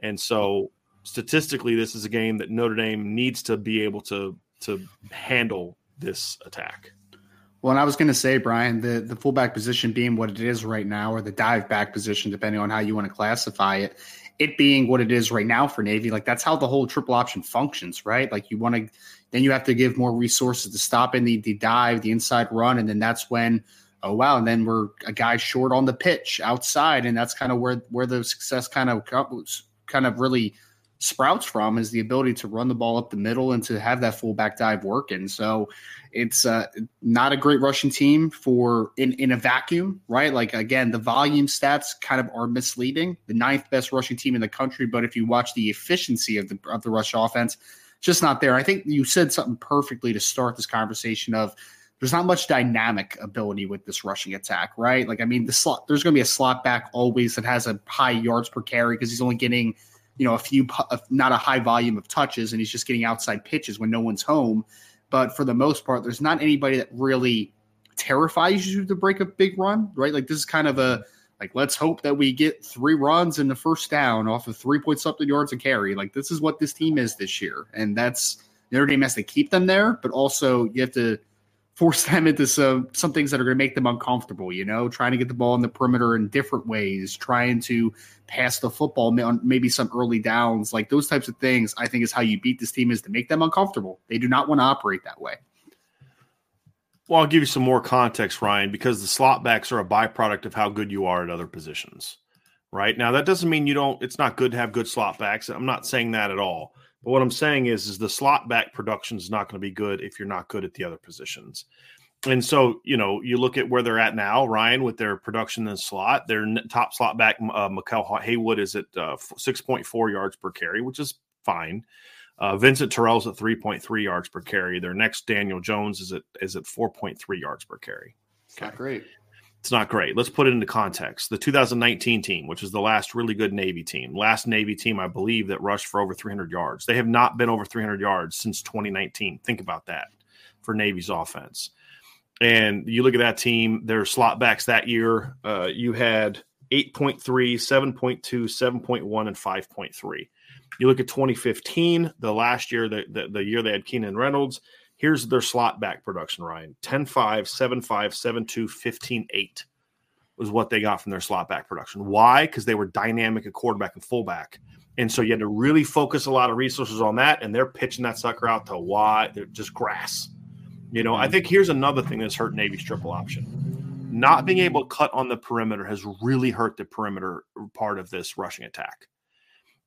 And so statistically, this is a game that Notre Dame needs to be able to to handle this attack. Well, and I was going to say, Brian, the the fullback position being what it is right now, or the dive back position, depending on how you want to classify it, it being what it is right now for Navy, like that's how the whole triple option functions, right? Like you want to, then you have to give more resources to stop in the, the dive, the inside run, and then that's when oh wow, and then we're a guy short on the pitch outside, and that's kind of where where the success kind of kind of really sprouts from is the ability to run the ball up the middle and to have that fullback dive working. So it's uh, not a great rushing team for in, in a vacuum, right? Like again, the volume stats kind of are misleading. The ninth best rushing team in the country, but if you watch the efficiency of the of the rush offense, just not there. I think you said something perfectly to start this conversation of there's not much dynamic ability with this rushing attack, right? Like, I mean, the slot, there's going to be a slot back always that has a high yards per carry because he's only getting, you know, a few, not a high volume of touches and he's just getting outside pitches when no one's home. But for the most part, there's not anybody that really terrifies you to break a big run, right? Like this is kind of a like let's hope that we get three runs in the first down off of three point something yards a carry. Like this is what this team is this year, and that's Notre Dame has to keep them there, but also you have to force them into some some things that are going to make them uncomfortable. You know, trying to get the ball in the perimeter in different ways, trying to pass the football on maybe some early downs, like those types of things. I think is how you beat this team is to make them uncomfortable. They do not want to operate that way. Well, I'll give you some more context, Ryan, because the slot backs are a byproduct of how good you are at other positions. Right now, that doesn't mean you don't. It's not good to have good slot backs. I'm not saying that at all. But what I'm saying is, is the slot back production is not going to be good if you're not good at the other positions. And so, you know, you look at where they're at now, Ryan, with their production in slot. Their top slot back, uh, Makai Haywood, is at uh, 6.4 yards per carry, which is fine. Uh, Vincent Terrell's at 3.3 yards per carry. Their next Daniel Jones is at is at 4.3 yards per carry. Okay. Not great. It's not great. Let's put it into context. The 2019 team, which is the last really good Navy team, last Navy team, I believe, that rushed for over 300 yards. They have not been over 300 yards since 2019. Think about that for Navy's offense. And you look at that team, their slot backs that year, uh, you had 8.3, 7.2, 7.1, and 5.3. You look at 2015, the last year, the, the, the year they had Keenan Reynolds, Here's their slot back production, Ryan 10 5, 7 5, 7 2, 15 8 was what they got from their slot back production. Why? Because they were dynamic at quarterback and fullback. And so you had to really focus a lot of resources on that. And they're pitching that sucker out to why they're uh, just grass. You know, I mm-hmm. think here's another thing that's hurt Navy's triple option. Not being able to cut on the perimeter has really hurt the perimeter part of this rushing attack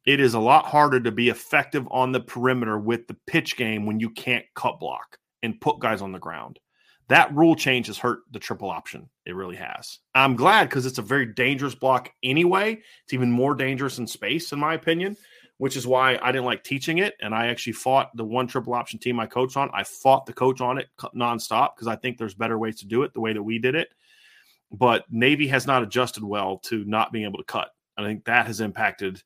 it is a lot harder to be effective on the perimeter with the pitch game when you can't cut block and put guys on the ground. That rule change has hurt the triple option. It really has. I'm glad because it's a very dangerous block anyway. It's even more dangerous in space, in my opinion, which is why I didn't like teaching it. And I actually fought the one triple option team I coach on. I fought the coach on it nonstop because I think there's better ways to do it the way that we did it. But Navy has not adjusted well to not being able to cut. I think that has impacted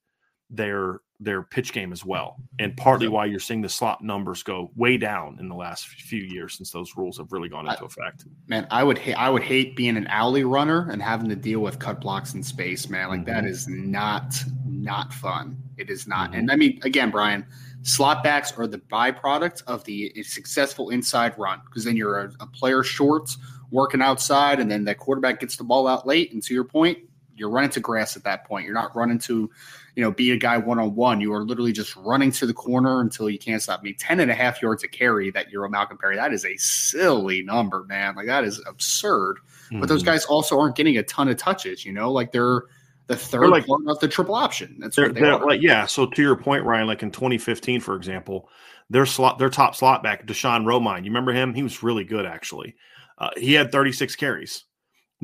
their their pitch game as well, and partly why you're seeing the slot numbers go way down in the last few years since those rules have really gone into effect. Man, I would ha- I would hate being an alley runner and having to deal with cut blocks in space, man. Like mm-hmm. that is not not fun. It is not. Mm-hmm. And I mean, again, Brian, slot backs are the byproduct of the successful inside run because then you're a, a player short working outside, and then that quarterback gets the ball out late. And to your point, you're running to grass at that point. You're not running to, you know, be a guy one on one. You are literally just running to the corner until you can't stop. I mean, 10 and a half yards a carry that a Malcolm Perry, that is a silly number, man. Like that is absurd. Mm-hmm. But those mm-hmm. guys also aren't getting a ton of touches, you know, like they're the 3rd like, part of the triple option. That's what they are. Like, yeah. So to your point, Ryan, like in 2015, for example, their slot, their top slot back, Dishan Romine, you remember him? He was really good, actually. Uh, he had 36 carries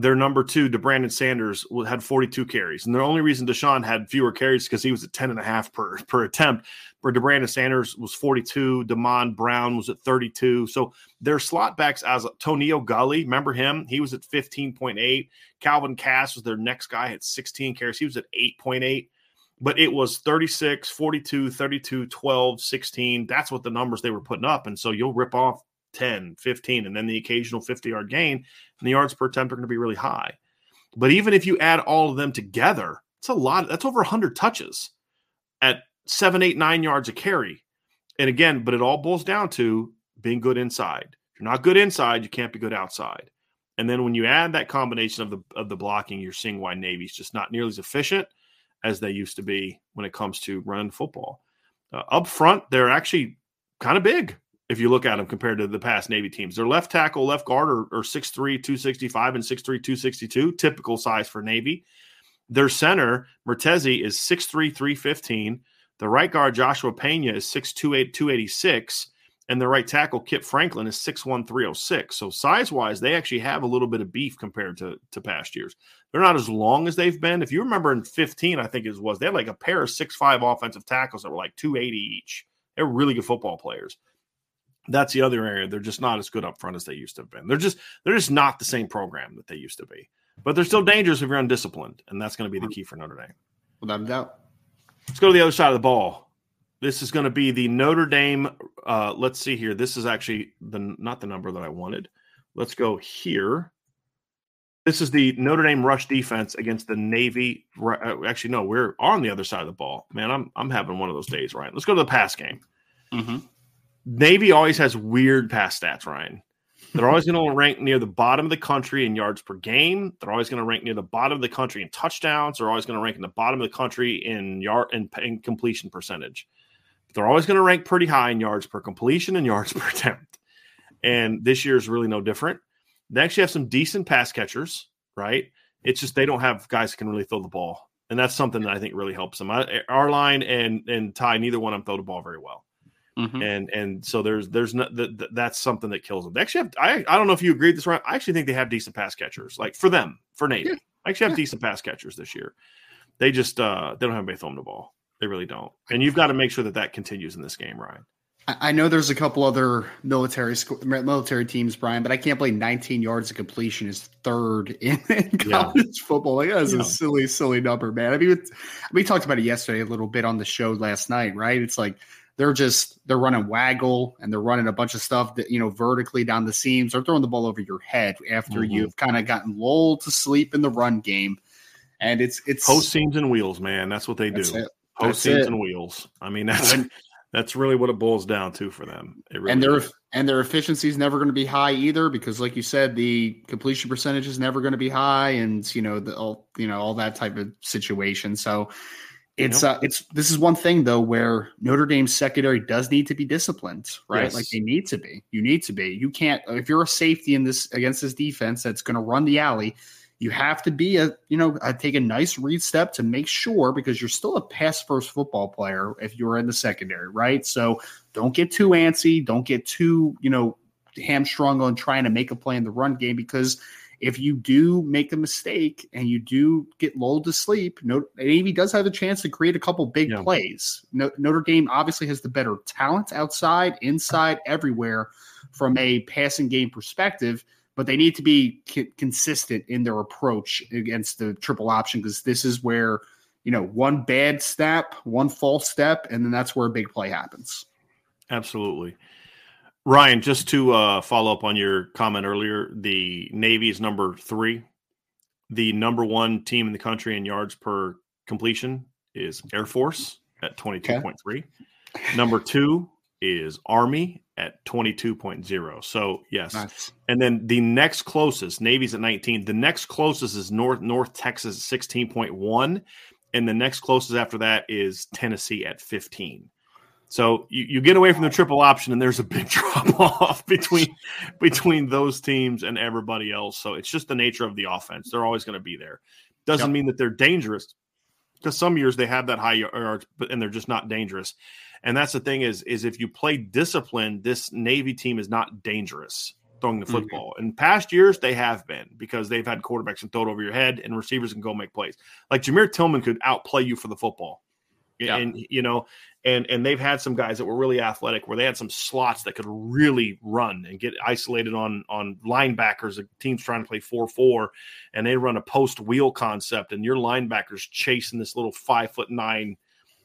their number two, DeBrandon Sanders, had 42 carries. And the only reason Dishan had fewer carries because he was at 10 and a half per, per attempt. For DeBrandon Sanders was 42. Demond Brown was at 32. So their slot backs as Toneo Gulley, remember him? He was at 15.8. Calvin Cass was their next guy at 16 carries. He was at 8.8. But it was 36, 42, 32, 12, 16. That's what the numbers they were putting up. And so you'll rip off 10, 15, and then the occasional 50 yard gain, and the yards per attempt are going to be really high. But even if you add all of them together, it's a lot. That's over 100 touches at seven, eight, nine yards a carry. And again, but it all boils down to being good inside. If you're not good inside, you can't be good outside. And then when you add that combination of the of the blocking, you're seeing why Navy's just not nearly as efficient as they used to be when it comes to running football. Uh, up front, they're actually kind of big if you look at them compared to the past Navy teams. Their left tackle, left guard are, are 6'3, 265 and 6'3, 262, typical size for Navy. Their center, Murtezi, is 6'3, 315. The right guard, Joshua Pena, is 6'2, 286. And the right tackle, Kip Frankland, is 6'1, 306. So size wise, they actually have a little bit of beef compared to, to past years. They're not as long as they've been. If you remember in 15, I think it was, they had like a pair of 6'5 offensive tackles that were like 280 each. They're really good football players that's the other area. They're just not as good up front as they used to have been. They're just they're just not the same program that they used to be. But they're still dangerous if you're undisciplined, and that's going to be the key for Notre Dame. Without a doubt. Let's go to the other side of the ball. This is going to be the Notre Dame. Uh, let's see here. This is actually the not the number that I wanted. let's go here. This is the Notre Dame rush defense against the Navy. Uh, actually, no, we're on the other side of the ball. Man, I'm I'm having one of those days, right? Let's go to the pass game. Mm-hmm. Navy always has weird pass stats, Ryan. They're always going to rank near the bottom of the country in yards per game. They're always going to rank near the bottom of the country in touchdowns. They're always going to rank in the bottom of the country in yard and in completion percentage. They're always going to rank pretty high in yards per completion and yards per attempt. And this year is really no different. They actually have some decent pass catchers, right? It's just they don't have guys that can really throw the ball, and that's something that I think really helps them. I, Arline and and Tai, neither one of them throw the ball very well. Mm-hmm. And and so there's there's no that that's something that kills them. They actually have I I don't know if you agree with this right. I actually think they have decent pass catchers. Like for them, for Navy. Yeah. I actually have yeah. decent pass catchers this year. They just uh they don't have anybody throwing the ball. They really don't. And you've got to make sure that that continues in this game, Ryan. I know there's a couple other military military teams, Brian, but I can't believe 19 yards of completion is third in, in college yeah. football. Like that's yeah. a silly, silly number, man. I mean, we talked about it yesterday a little bit on the show last night, right? It's like they're just they're running waggle and they're running a bunch of stuff that you know vertically down the seams. They're throwing the ball over your head after mm-hmm. you've kind of gotten lulled to sleep in the run game, and it's it's post seams and wheels, man. That's what they do. Post seams and wheels. I mean, that's that's really what it boils down to for them. Really and their is. and their efficiency is never going to be high either because, like you said, the completion percentage is never going to be high, and you know the all you know all that type of situation. So it's uh, it's this is one thing though where Notre Dame's secondary does need to be disciplined, right? Yes. Like they need to be. You need to be. You can't if you're a safety in this against this defense that's going to run the alley you have to be a you know a, take a nice read step to make sure because you're still a pass first football player if you're in the secondary right so don't get too antsy don't get too you know hamstrung on trying to make a play in the run game because if you do make a mistake and you do get lulled to sleep, Navy does have a chance to create a couple big yeah. plays. Notre Dame obviously has the better talent outside, inside, everywhere from a passing game perspective but they need to be c- consistent in their approach against the triple option because this is where you know one bad step, one false step, and then that's where a big play happens. Absolutely. Ryan, just to uh, follow up on your comment earlier, the Navy is number three. The number one team in the country in yards per completion is Air Force at 22.3. Okay. Number two is Army at 22.0. So, yes. Nice. And then the next closest, Navy's at 19. The next closest is North North Texas at 16.1 and the next closest after that is Tennessee at 15. So you, you get away from the triple option and there's a big drop off between between those teams and everybody else. So it's just the nature of the offense. They're always going to be there. Doesn't yep. mean that they're dangerous because some years they have that high yards, but and they're just not dangerous. And that's the thing is, is if you play discipline, this Navy team is not dangerous throwing the mm-hmm. football. Mm-hmm. In past years, they have been because they've had quarterbacks and throw it over your head, and receivers can go make plays. Like Jamir Tillman could outplay you for the football. Yeah. And you know, and and they've had some guys that were really athletic where they had some slots that could really run and get isolated on on linebackers. Team's trying to play 4-4 and they run a post wheel concept and your linebackers chasing this little five foot nine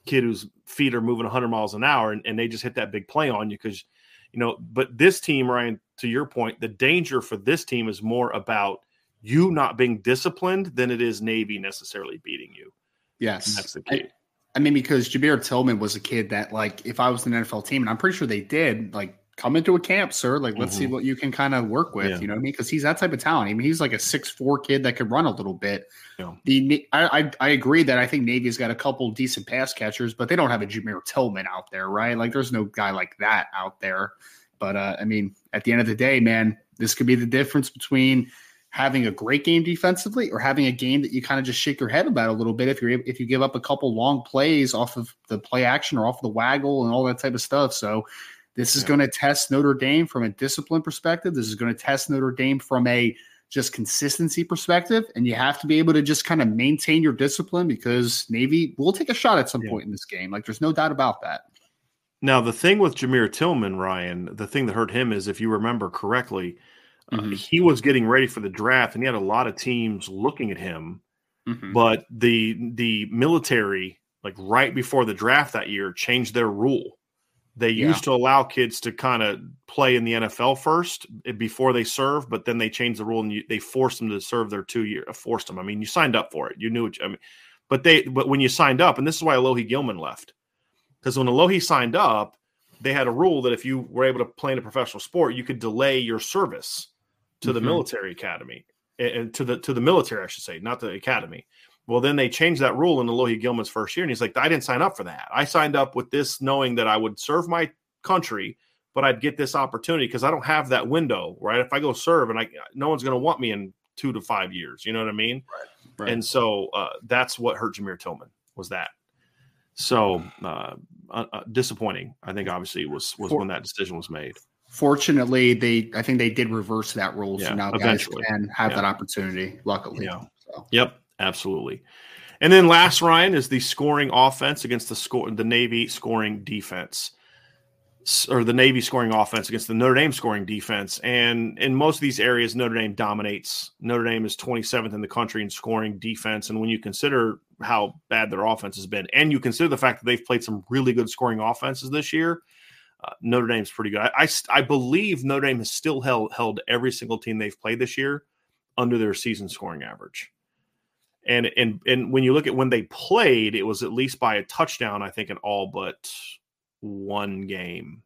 kid whose feet are moving 100 miles an hour and, and they just hit that big play on you because you know but this team ryan to your point the danger for this team is more about you not being disciplined than it is navy necessarily beating you yes and that's the key I, I mean because Jamir Tillman was a kid that like if I was an NFL team and I'm pretty sure they did like come into a camp, sir. Like, let's mm-hmm. see what you can kind of work with. Yeah. You know what I mean? Because he's that type of talent. I mean, he's like a six four kid that could run a little bit. Yeah. The I, I, I agree that I think Navy's got a couple decent pass catchers, but they don't have a Jamir Tillman out there, right? Like, there's no guy like that out there. But uh, I mean, at the end of the day, man, this could be the difference between having a great game defensively or having a game that you kind of just shake your head about a little bit if you're if you give up a couple long plays off of the play action or off of the waggle and all that type of stuff. So this is yeah. going to test Notre Dame from a discipline perspective. This is going to test Notre Dame from a just consistency perspective. And you have to be able to just kind of maintain your discipline because Navy will take a shot at some yeah. point in this game. Like there's no doubt about that. Now, the thing with Jamir Tillman, Ryan, the thing that hurt him is if you remember correctly, mm-hmm. uh, he was getting ready for the draft and he had a lot of teams looking at him. Mm-hmm. But the the military, like right before the draft that year, changed their rule they yeah. used to allow kids to kind of play in the NFL first eh, before they serve, but then they changed the rule and you, they forced them to serve their two year. Forced them. I mean, you signed up for it. You knew. It, I mean, but they. But when you signed up, and this is why Alohi Gilman left, because when Alohi signed up, they had a rule that if you were able to play in a professional sport, you could delay your service to mm-hmm. the military academy and to the to the military, I should say, not the academy. Well, then they changed that rule in Alohi Gilman's first year, and he's like, I didn't sign up for that. I signed up with this knowing that I would serve my country, but I'd get this opportunity because I don't have that window, right? If I go serve and I, no one's going to want me in two to five years. You know what I mean? Right. right. And so uh, that's what hurt Jamir Tillman was that. So uh, uh, uh disappointing. I think obviously was was For, when that decision was made. Fortunately, they I think they did reverse that rule, yeah, so now eventually. guys can have yeah. that opportunity. Luckily, yeah. So. Yep, absolutely. And then last, Ryan is the scoring offense against the score the Navy scoring defense or the Navy scoring offense against the Notre Dame scoring defense. And in most of these areas, Notre Dame dominates. Notre Dame is 27th in the country in scoring defense. And when you consider how bad their offense has been, and you consider the fact that they've played some really good scoring offenses this year, uh, Notre Dame's pretty good. I, I, I, believe Notre Dame has still held, held every single team they've played this year under their season scoring average. And, and and when you look at when they played, it was at least by a touchdown, I think, in all but one game,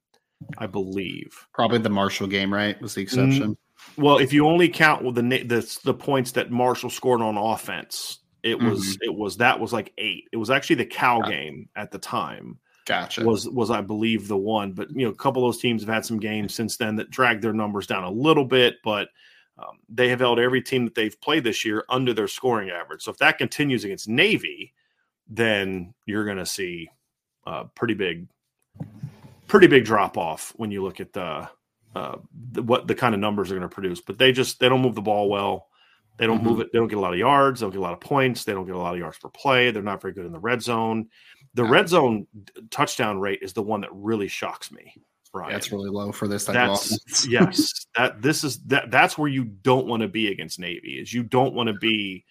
I believe. Probably the Marshall game, right? Was the exception. Mm, well, if you only count the the the points that Marshall scored on offense, it was mm-hmm. it was that was like eight. It was actually the Cal gotcha. game at the time. Gotcha. Was was I believe the one, but you know, a couple of those teams have had some games since then that dragged their numbers down a little bit, but um, they have held every team that they've played this year under their scoring average. So if that continues against Navy, then you're going to see a pretty big pretty big drop off when you look at the, uh, the, what the kind of numbers they're going to produce. But they just they don't move the ball well. They don't mm-hmm. move it. They don't get a lot of yards. They don't get a lot of points. They don't get a lot of yards per play. They're not very good in the red zone. The yeah. red zone touchdown rate is the one that really shocks me. Right, that's really low for this type that's, of offense. yes, that this is that. That's where you don't want to be against Navy. Is you don't want to be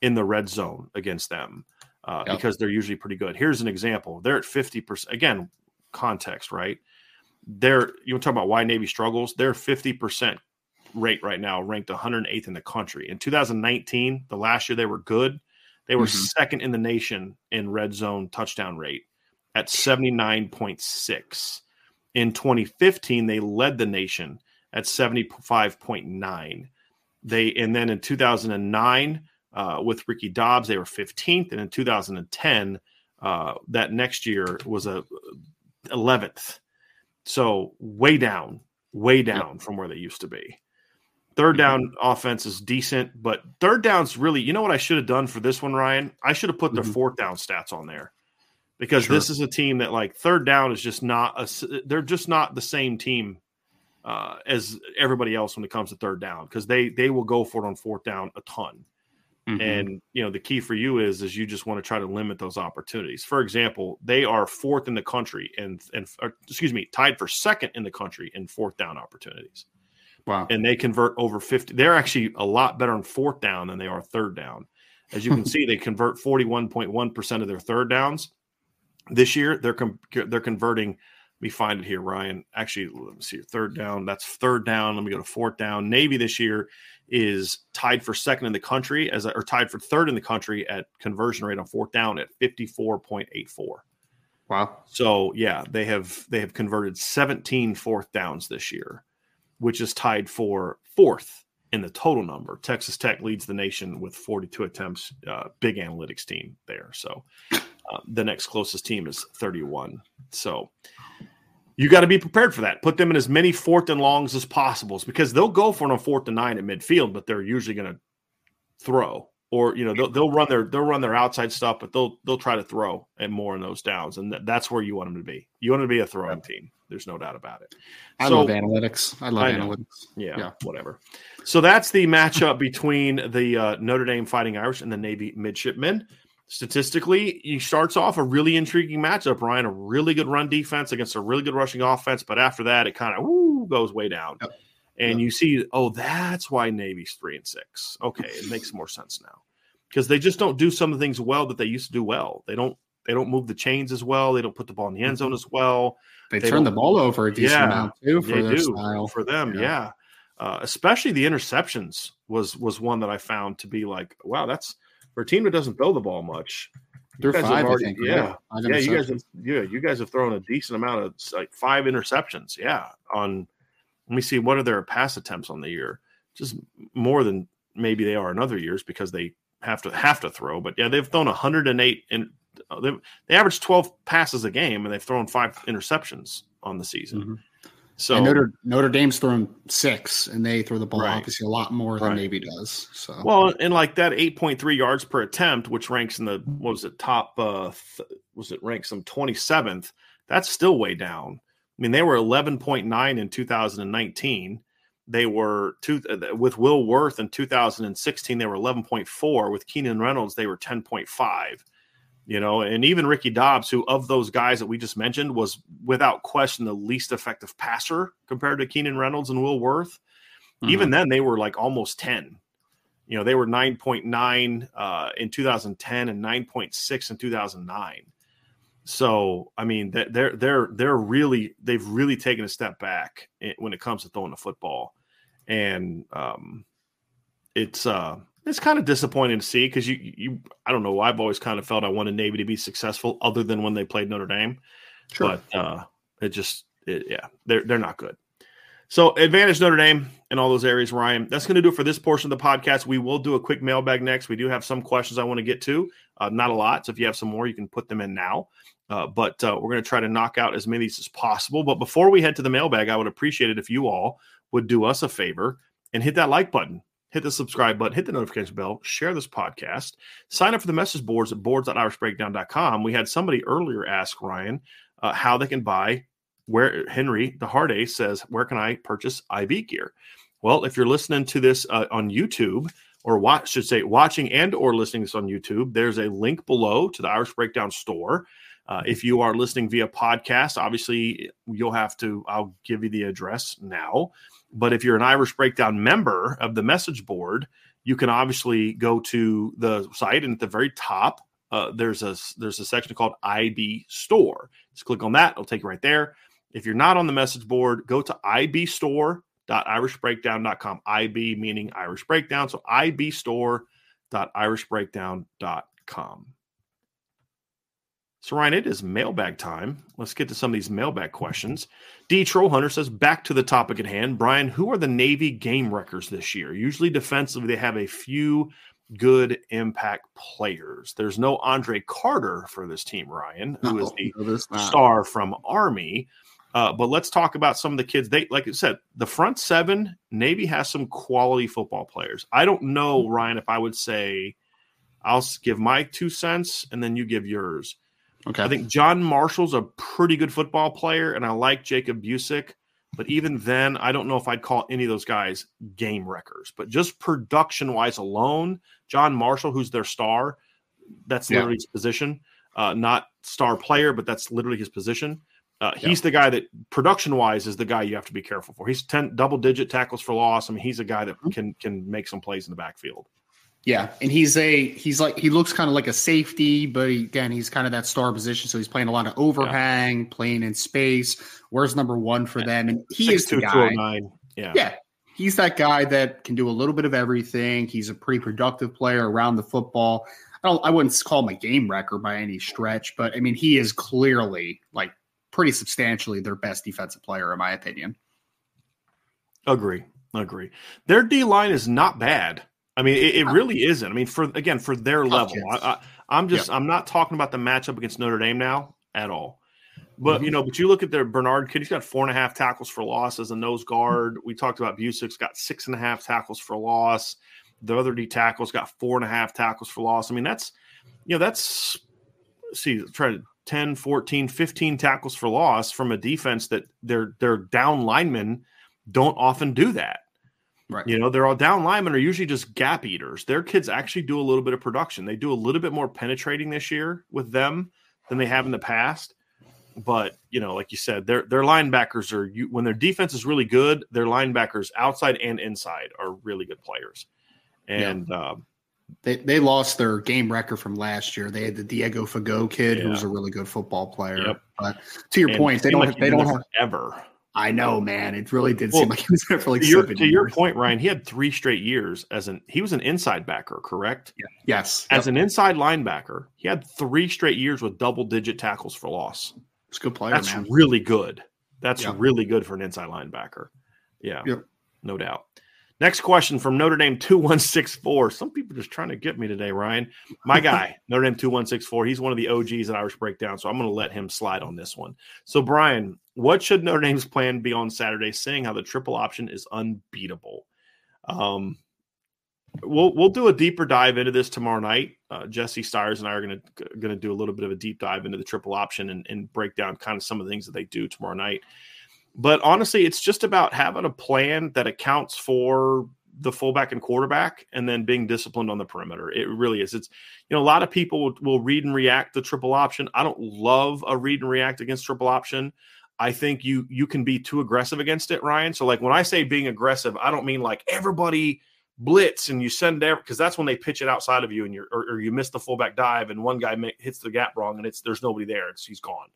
in the red zone against them uh, yep. because they're usually pretty good. Here's an example. They're at fifty percent. Again, context, right? They're you want to talk about why Navy struggles. They're fifty percent rate right now, ranked 108th in the country. In 2019, the last year they were good. They were mm-hmm. second in the nation in red zone touchdown rate at 79.6. In 2015, they led the nation at 75.9. They and then in 2009 uh, with Ricky Dobbs, they were 15th, and in 2010, uh, that next year was a 11th. So way down, way down from where they used to be. Third down mm-hmm. offense is decent, but third down's really, you know what I should have done for this one, Ryan? I should have put their mm-hmm. fourth down stats on there because sure. this is a team that like third down is just not a, they're just not the same team uh, as everybody else when it comes to third down because they they will go for it on fourth down a ton. Mm-hmm. And you know the key for you is is you just want to try to limit those opportunities. For example, they are fourth in the country and and excuse me, tied for second in the country in fourth down opportunities. Wow. And they convert over 50. They're actually a lot better on fourth down than they are third down. As you can see, they convert 41.1% of their third downs. This year, they're com- they're converting Let me find it here, Ryan. Actually, let me see. Third down. That's third down. Let me go to fourth down. Navy this year is tied for second in the country as a, or tied for third in the country at conversion rate on fourth down at 54.84. Wow. So yeah, they have they have converted 17 fourth downs this year, which is tied for fourth in the total number. Texas Tech leads the nation with 42 attempts. Uh, big analytics team there. So uh, the next closest team is 31. So you got to be prepared for that. Put them in as many fourth and longs as possible because they'll go for it on fourth and nine at midfield, but they're usually going to throw or you know they'll, they'll run their they'll run their outside stuff, but they'll they'll try to throw and more in those downs, and that's where you want them to be. You want them to be a throwing team. There's no doubt about it. I so, love analytics. I love I analytics. Yeah, yeah, whatever. So that's the matchup between the uh, Notre Dame Fighting Irish and the Navy Midshipmen statistically, he starts off a really intriguing matchup, Ryan. A really good run defense against a really good rushing offense, but after that, it kind of goes way down. Yep. And yep. you see, oh, that's why Navy's three and six. Okay, it makes more sense now because they just don't do some of the things well that they used to do well. They don't they don't move the chains as well. They don't put the ball in the end zone mm-hmm. as well. They, they turn the ball over a decent yeah, amount too for their do, style. For them, yeah. yeah. Uh, especially the interceptions was was one that I found to be like, wow, that's for a team that doesn't throw the ball much. They're five, already, think, yeah, yeah. You guys, have, yeah, you guys have thrown a decent amount of like five interceptions. Yeah, on let me see, what are their pass attempts on the year? Just more than maybe they are in other years because they have to have to throw. But yeah, they've thrown 108 and they they average 12 passes a game and they've thrown five interceptions on the season. Mm-hmm. So and Notre Notre Dame's thrown six, and they throw the ball right. obviously a lot more than right. Navy does. So well, and like that eight point three yards per attempt, which ranks in the what was it top? Uh, th- was it ranks some twenty seventh? That's still way down. I mean, they were eleven point nine in two thousand and nineteen. They were two uh, with Will Worth in 2016. They were 11.4. With Keenan Reynolds, they were 10.5 you know, and even Ricky Dobbs, who of those guys that we just mentioned was without question the least effective passer compared to Keenan Reynolds and Will Worth. Mm-hmm. Even then, they were like almost 10. You know, they were 9.9 uh, in 2010 and 9.6 in 2009. So, I mean, they're they're they're really they've really taken a step back when it comes to throwing the football, and um, it's uh, it's kind of disappointing to see because you you I don't know I've always kind of felt I wanted Navy to be successful other than when they played Notre Dame, sure. but uh, it just it, yeah they're they're not good. So advantage Notre Dame in all those areas, Ryan. That's going to do it for this portion of the podcast. We will do a quick mailbag next. We do have some questions I want to get to, uh, not a lot. So if you have some more, you can put them in now. Uh, but uh, we're going to try to knock out as many as possible. But before we head to the mailbag, I would appreciate it if you all would do us a favor and hit that like button hit the subscribe button, hit the notification bell, share this podcast, sign up for the message boards at boards.irishbreakdown.com. We had somebody earlier ask Ryan uh, how they can buy where Henry the Hard Ace says, Where can I purchase IB gear? Well, if you're listening to this uh, on YouTube, or watch should say watching and or listening this on YouTube, there's a link below to the Irish Breakdown store. Uh, if you are listening via podcast, obviously you'll have to. I'll give you the address now. But if you're an Irish Breakdown member of the message board, you can obviously go to the site and at the very top uh, there's a there's a section called IB Store. Just click on that; it'll take you right there. If you're not on the message board, go to ibstore.irishbreakdown.com. IB meaning Irish Breakdown, so ibstore.irishbreakdown.com. So, Ryan, it is mailbag time. Let's get to some of these mailbag questions. D. Troll Hunter says, back to the topic at hand. Brian, who are the Navy game wreckers this year? Usually defensively, they have a few good impact players. There's no Andre Carter for this team, Ryan, who no, is the star from Army. Uh, but let's talk about some of the kids. They, like I said, the front seven, Navy has some quality football players. I don't know, Ryan, if I would say, I'll give my two cents and then you give yours. Okay. I think John Marshall's a pretty good football player, and I like Jacob Busic. But even then, I don't know if I'd call any of those guys game wreckers. But just production wise alone, John Marshall, who's their star, that's yeah. literally his position. Uh, not star player, but that's literally his position. Uh, he's yeah. the guy that production wise is the guy you have to be careful for. He's 10 double digit tackles for loss. I mean, he's a guy that mm-hmm. can can make some plays in the backfield. Yeah, and he's a he's like he looks kind of like a safety, but again, he's kind of that star position. So he's playing a lot of overhang, yeah. playing in space. Where's number one for yeah. them? And he Six, is the oh guy. Oh yeah, yeah, he's that guy that can do a little bit of everything. He's a pretty productive player around the football. I don't, I wouldn't call him a game wrecker by any stretch, but I mean, he is clearly like pretty substantially their best defensive player, in my opinion. Agree, agree. Their D line is not bad. I mean, it, it, really isn't. I mean, for again, for their level, I, am just I'm not talking about the matchup against Notre Dame now at all. But mm-hmm. you know, but you look at their Bernard kid; he's got four and a half tackles for loss as a nose guard. We talked about Busic's got six and a half tackles for loss. The other D tackles got four and a half tackles for loss. I mean, that's you know, that's see, try to 10, 14, 15 tackles for loss from a defense that their their down linemen don't often do that. Right. You know, they're all down linemen are usually just gap eaters. Their kids actually do a little bit of production. They do a little bit more penetrating this year with them than they have in the past. But you know, like you said, their their linebackers are you, when their defense is really good. Their linebackers outside and inside are really good players, and yeah. uh, They they lost their game record from last year. They had the Diego Fagot kid, yeah. who was a really good football player. Yep. But to your and point, they don't like they don't have ever. I know, man. It really did well, seem like he was there for like to your, to your point, Ryan. He had three straight years as an he was an inside backer, correct? Yeah. Yes. As yep. an inside linebacker, he had three straight years with double digit tackles for loss. It's a good player. That's man. really good. That's yep. really good for an inside linebacker. Yeah. Yep. No doubt. Next question from Notre Dame 2164. Some people just trying to get me today, Ryan. My guy, Notre Dame 2164. He's one of the OGs at Irish Breakdown, so I'm going to let him slide on this one. So, Brian, what should Notre Dame's plan be on Saturday, seeing how the triple option is unbeatable? Um, we'll we'll do a deeper dive into this tomorrow night. Uh, Jesse Stires and I are going to going to do a little bit of a deep dive into the triple option and, and break down kind of some of the things that they do tomorrow night. But honestly, it's just about having a plan that accounts for the fullback and quarterback and then being disciplined on the perimeter. It really is. It's, you know, a lot of people will, will read and react the triple option. I don't love a read and react against triple option. I think you you can be too aggressive against it, Ryan. So like when I say being aggressive, I don't mean like everybody blitz and you send there because that's when they pitch it outside of you and you or, or, you miss the fullback dive and one guy hits the gap wrong and it's there's nobody there. It's he's gone.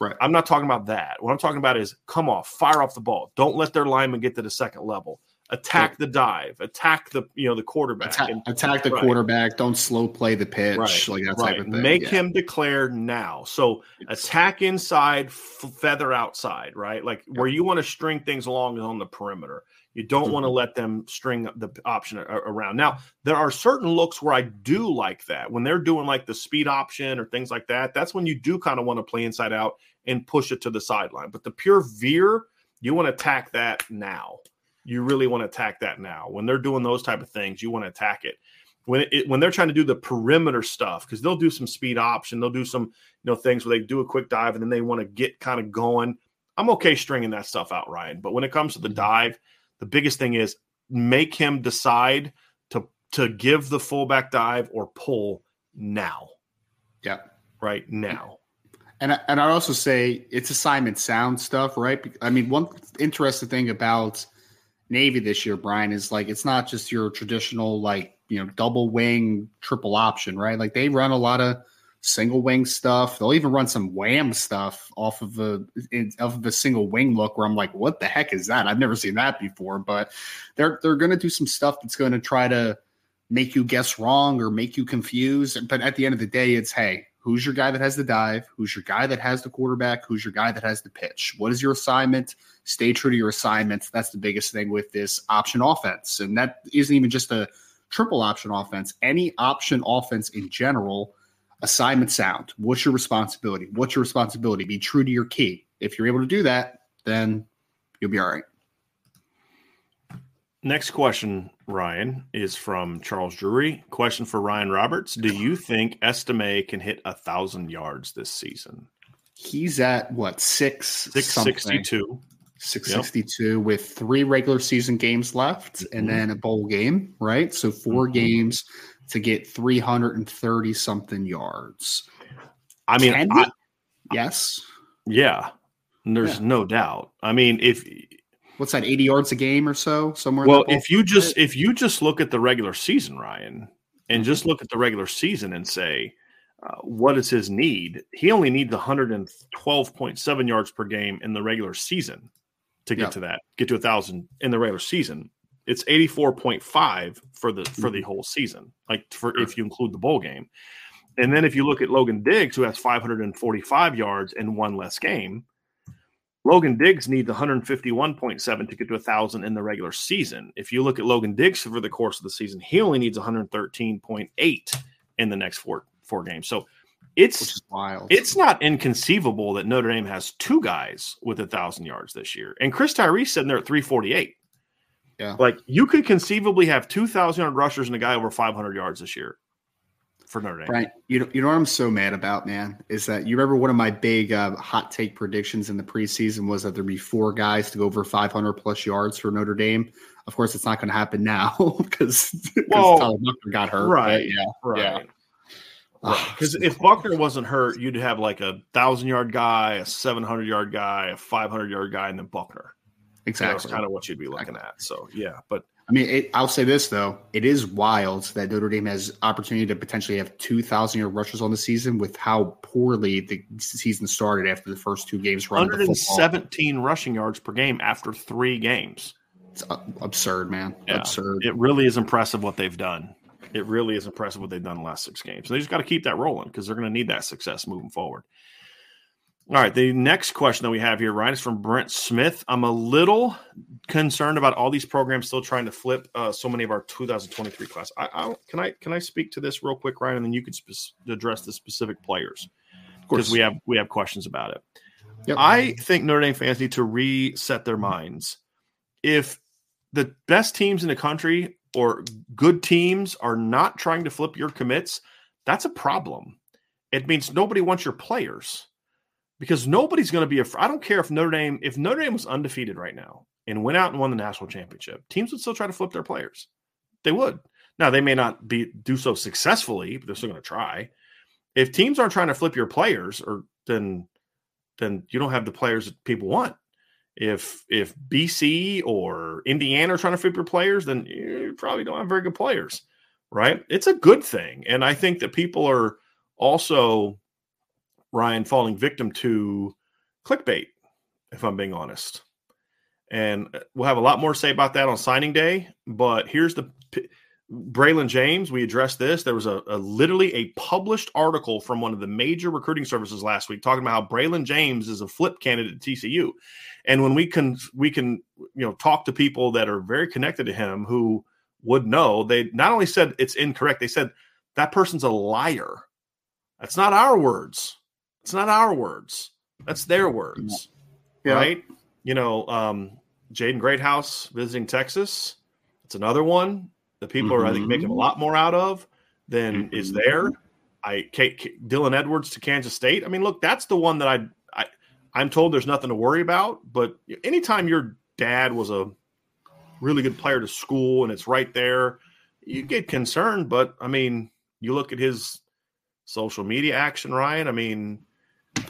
Right. I'm not talking about that. What I'm talking about is come off, fire off the ball. Don't let their lineman get to the second level. Attack right. the dive. Attack the you know the quarterback. Attack, and, attack the right. quarterback. Don't slow play the pitch. Right. Like that type of thing. Make yeah. him declare now. So attack inside, f- feather outside. Right. Like where you want to string things along is on the perimeter. You don't mm-hmm. want to let them string the option around. Now, there are certain looks where I do like that. When they're doing like the speed option or things like that, that's when you do kind of want to play inside out and push it to the sideline. But the pure veer, you want to attack that now. You really want to attack that now. When they're doing those type of things, you want to attack it. When it, when they're trying to do the perimeter stuff, because they'll do some speed option, they'll do some you know things where they do a quick dive and then they want to get kind of going. I'm okay stringing that stuff out, Ryan. But when it comes to the dive, the biggest thing is make him decide to to give the fullback dive or pull now. Yeah. Right now. And I, and I'd also say it's assignment sound stuff, right? I mean, one interesting thing about Navy this year, Brian, is like it's not just your traditional like you know double wing triple option, right? Like they run a lot of single wing stuff. They'll even run some wham stuff off of a off of a single wing look where I'm like, what the heck is that? I've never seen that before. But they're they're gonna do some stuff that's gonna try to make you guess wrong or make you confused. But at the end of the day, it's hey, who's your guy that has the dive? Who's your guy that has the quarterback? Who's your guy that has the pitch? What is your assignment? Stay true to your assignments. That's the biggest thing with this option offense. And that isn't even just a triple option offense. Any option offense in general assignment sound. What's your responsibility? What's your responsibility? Be true to your key. If you're able to do that, then you'll be all right. Next question, Ryan, is from Charles Drury. Question for Ryan Roberts: Do you think Estime can hit a thousand yards this season? He's at what six six sixty two. 662 yep. with three regular season games left mm-hmm. and then a bowl game, right? So 4 mm-hmm. games to get 330 something yards. I mean, I, yes. Yeah. There's yeah. no doubt. I mean, if what's that 80 yards a game or so somewhere well if you just if you just look at the regular season ryan and just mm-hmm. look at the regular season and say uh, what is his need he only needs 112.7 yards per game in the regular season to get to that get to a thousand in the regular season it's 84.5 for the for the mm-hmm. whole season like for if you include the bowl game and then if you look at logan diggs who has 545 yards and one less game logan diggs needs 151.7 to get to a thousand in the regular season if you look at logan diggs for the course of the season he only needs 113.8 in the next four four games so it's wild. It's not inconceivable that Notre Dame has two guys with a thousand yards this year, and Chris Tyree sitting there at three forty eight. Yeah. Like you could conceivably have 2,000 yard rushers and a guy over 500 yards this year for Notre Dame. Right. You know, you know what I'm so mad about, man, is that you remember one of my big uh, hot take predictions in the preseason was that there'd be four guys to go over 500 plus yards for Notre Dame. Of course, it's not going to happen now because well, Tyler Buchner got hurt. Right. Yeah. Right. Yeah. Because if Buchner wasn't hurt, you'd have like a thousand yard guy, a seven hundred yard guy, a five hundred yard guy, and then Buchner. Exactly. That's kind of what you'd be looking at. So yeah, but I mean, it, I'll say this though: it is wild that Notre Dame has opportunity to potentially have two thousand yard rushers on the season with how poorly the season started after the first two games. One hundred and seventeen rushing yards per game after three games. It's absurd, man. Yeah. Absurd. It really is impressive what they've done. It really is impressive what they've done the last six games. So they just got to keep that rolling because they're going to need that success moving forward. All right, the next question that we have here, Ryan, is from Brent Smith. I'm a little concerned about all these programs still trying to flip uh, so many of our 2023 class. I, I, can I can I speak to this real quick, Ryan, and then you can address the specific players because we have we have questions about it. Yep. I think Notre Dame fans need to reset their minds. If the best teams in the country or good teams are not trying to flip your commits, that's a problem. It means nobody wants your players because nobody's going to be. I don't care if Notre Dame if Notre Dame was undefeated right now and went out and won the national championship, teams would still try to flip their players. They would. Now they may not be do so successfully, but they're still going to try. If teams aren't trying to flip your players, or then then you don't have the players that people want. If if BC or Indiana are trying to flip your players, then you probably don't have very good players, right? It's a good thing, and I think that people are also Ryan falling victim to clickbait, if I'm being honest. And uh, we'll have a lot more to say about that on signing day. But here's the Braylon James. We addressed this. There was a, a, literally a published article from one of the major recruiting services last week talking about how Braylon James is a flip candidate at TCU. And when we can we can you know talk to people that are very connected to him who would know, they not only said it's incorrect, they said that person's a liar. That's not our words. It's not our words. That's their words. Yeah. Right? You know, um, Jaden Greathouse visiting Texas. It's another one that people mm-hmm. are, I think, making a mm-hmm. lot more out of than mm-hmm. is there. I Kate, Dylan Edwards to Kansas State. I mean, look, that's the one that I, I I'm told there's nothing to worry about. But anytime your dad was a really good player to school and it's right there, you get concerned. But I mean, you look at his social media action, Ryan. I mean,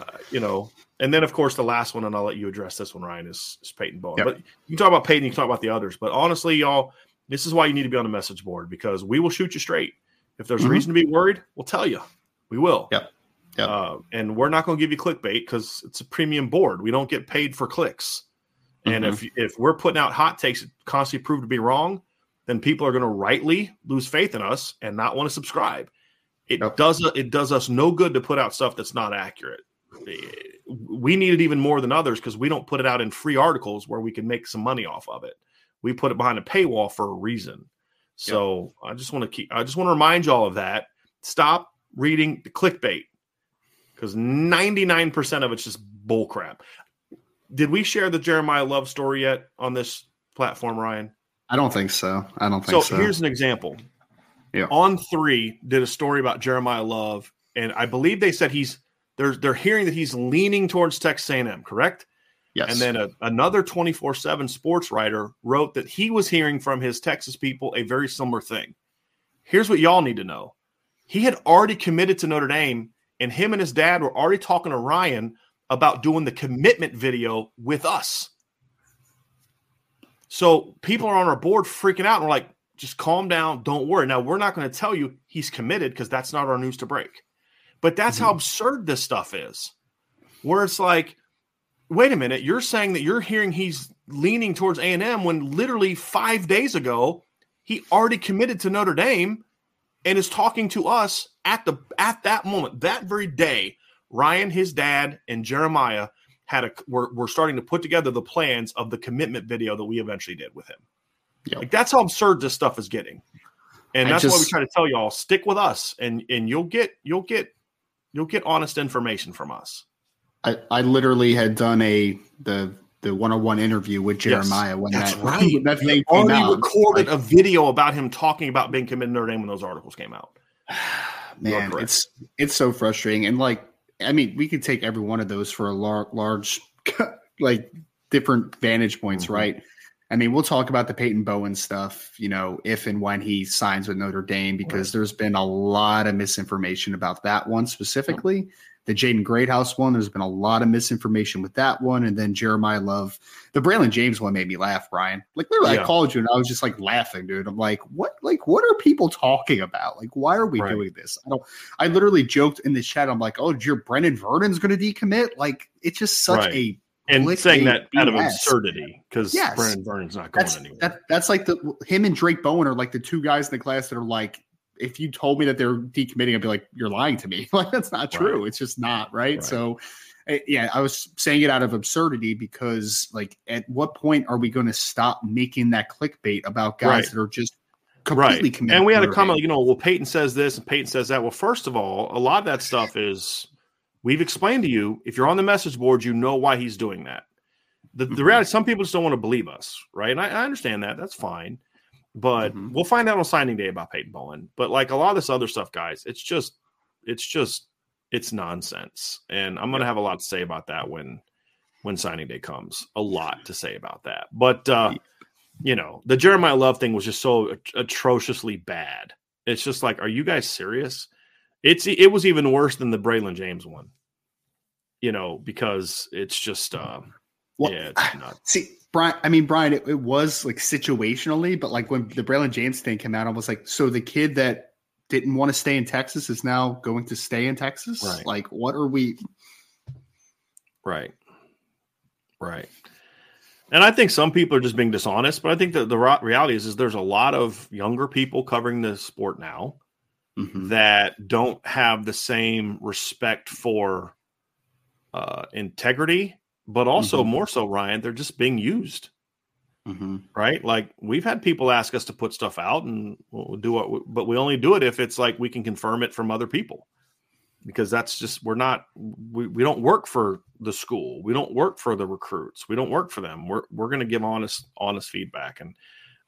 uh, you know, and then of course the last one, and I'll let you address this one, Ryan, is, is Peyton Bowen. Yep. But you can talk about Peyton, you can talk about the others. But honestly, y'all, this is why you need to be on the message board because we will shoot you straight. If there's mm-hmm. reason to be worried, we'll tell you. We will. Yep. Yep. Uh, and we're not going to give you clickbait because it's a premium board. We don't get paid for clicks. And mm-hmm. if if we're putting out hot takes that constantly prove to be wrong, then people are going to rightly lose faith in us and not want to subscribe. It yep. does it does us no good to put out stuff that's not accurate we need it even more than others because we don't put it out in free articles where we can make some money off of it. We put it behind a paywall for a reason. So yep. I just want to keep. I just want to remind y'all of that. Stop reading the clickbait because ninety nine percent of it's just bullcrap. Did we share the Jeremiyah Love story yet on this platform, Ryan? I don't think so. I don't think so. So here's an example. Yeah. On three did a story about Jeremiyah Love, and I believe they said he's they're they're hearing that he's leaning towards Texas A&M, correct? Yes. And then a, another 24/7 sports writer wrote that he was hearing from his Texas people a very similar thing. Here's what y'all need to know. He had already committed to Notre Dame and him and his dad were already talking to Ryan about doing the commitment video with us. So people are on our board freaking out and we're like, just calm down, don't worry. Now we're not going to tell you he's committed because that's not our news to break. But that's mm-hmm. how absurd this stuff is. Where it's like, wait a minute, you're saying that you're hearing he's leaning towards A&M when literally 5 days ago he already committed to Notre Dame and is talking to us at the at that moment, that very day. Ryan, his dad, and Jeremiyah had a were, were starting to put together the plans of the commitment video that we eventually did with him. Yep. Like that's how absurd this stuff is getting. And that's just, why we try to tell y'all stick with us and and you'll get you'll get you'll get honest information from us. I, I literally had done a the the one on one interview with Jeremiyah yes, when that's that right. that thing came out. recorded like, a video about him talking about being committed to Notre Dame when those articles came out. Man, it's it's so frustrating. And like, I mean, we could take every one of those for a lar- large, like different vantage points, mm-hmm. right? I mean, we'll talk about the Peyton Bowen stuff, you know, if and when he signs with Notre Dame, because right. there's been a lot of misinformation about that one specifically. the Jaden Greathouse one. There's been a lot of misinformation with that one, and then Jeremiyah Love, the Braylon James one made me laugh, Brian. Like literally, yeah. I called you and I was just like laughing, dude. I'm like, what? Like, what are people talking about? Like, why are we right. doing this? I don't. I literally joked in the chat. I'm like, oh, your Brenan Vernon's going to decommit. Like, it's just such right. a and saying that BS. out of absurdity because yes. Brenan Vernon's not going that's, anywhere. That, that's like the him and Drayk Bowen are like the two guys in the class that are like, if you told me that they're decommitting, I'd be like, you're lying to me. like that's not true. Right. It's just not right. right. So, eh, yeah, I was saying it out of absurdity because, like, at what point are we going to stop making that clickbait about guys right. that are just completely committed? And we had a comment, you know, well, Peyton says this and Peyton says that. Well, first of all, a lot of that stuff is We've explained to you if you're on the message board, you know why he's doing that. The, the mm-hmm. reality, some people just don't want to believe us, right? And I, I understand that. That's fine. But mm-hmm. we'll find out on signing day about Peyton Bowen. But like a lot of this other stuff, guys, it's just, it's just, it's nonsense. And I'm going to have a lot to say about that when, when signing day comes. A lot to say about that. But, uh, you know, the Jeremiyah Love thing was just so atrociously bad. It's just like, are you guys serious? It's it was even worse than the Braylon James one you know, because it's just, um, well, yeah, it's not. See, Brian, I mean, Brian, it, it, was like situationally, but like when the Braylon James thing came out, I was like, so the kid that didn't want to stay in Texas is now going to stay in Texas? Right. Like, what are we? Right. Right. And I think some people are just being dishonest, but I think that the reality is, is there's a lot of younger people covering the sport now mm-hmm. that don't have the same respect for uh, integrity, but also mm-hmm. more so, Ryan, they're just being used. Mm-hmm. Right? Like we've had people ask us to put stuff out and we'll do it, but we only do it if it's like we can confirm it from other people because that's just we're not we, we don't work for the school we don't work for the recruits we don't work for them we're we're going to give honest honest feedback and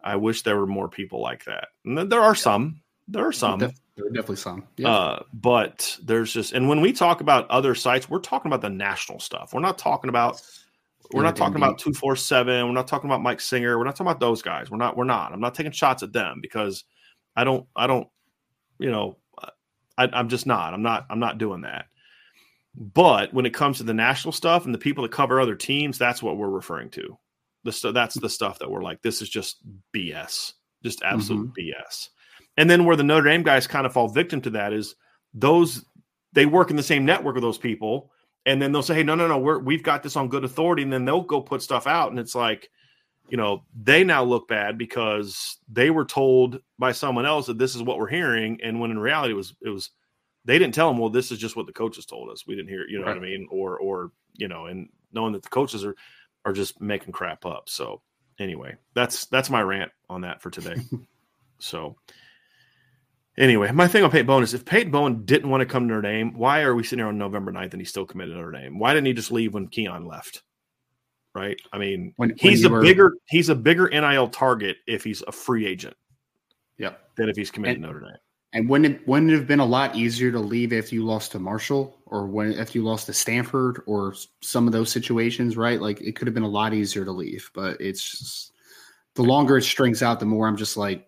i wish there were more people like that and there are some there are some. There are definitely some. Yeah. Uh, but there's just, and when we talk about other sites, we're talking about the national stuff. We're not talking about, we're not talking about 247. We're not talking about Mike Singer. We're not talking about those guys. We're not, we're not. I'm not taking shots at them because I don't, I don't, you know, I, I'm just not. I'm not, I'm not doing that. But when it comes to the national stuff and the people that cover other teams, that's what we're referring to. The that's the stuff that we're like, this is just BS, just absolute mm-hmm. BS. And then where the Notre Dame guys kind of fall victim to that is those they work in the same network of those people, and then they'll say, "Hey, no, no, no, we're, we've got this on good authority," and then they'll go put stuff out, and it's like, you know, they now look bad because they were told by someone else that this is what we're hearing, and when in reality it was it was they didn't tell them, well, this is just what the coaches told us. We didn't hear, you know right. what I mean, or or you know, and knowing that the coaches are are just making crap up. So anyway, that's that's my rant on that for today. so Anyway, my thing on Peyton Bowen is if Peyton Bowen didn't want to come to Notre Dame, why are we sitting here on November 9th and he's still committed to Notre Dame? Why didn't he just leave when Keon left? Right? I mean, when, he's when a were... bigger he's a bigger NIL target if he's a free agent. Yep. Than if he's committed and, to Notre Dame. And wouldn't it, wouldn't it have been a lot easier to leave if you lost to Marshall or when if you lost to Stanford or some of those situations, right? Like it could have been a lot easier to leave, but it's just, the longer it strings out, the more I'm just like,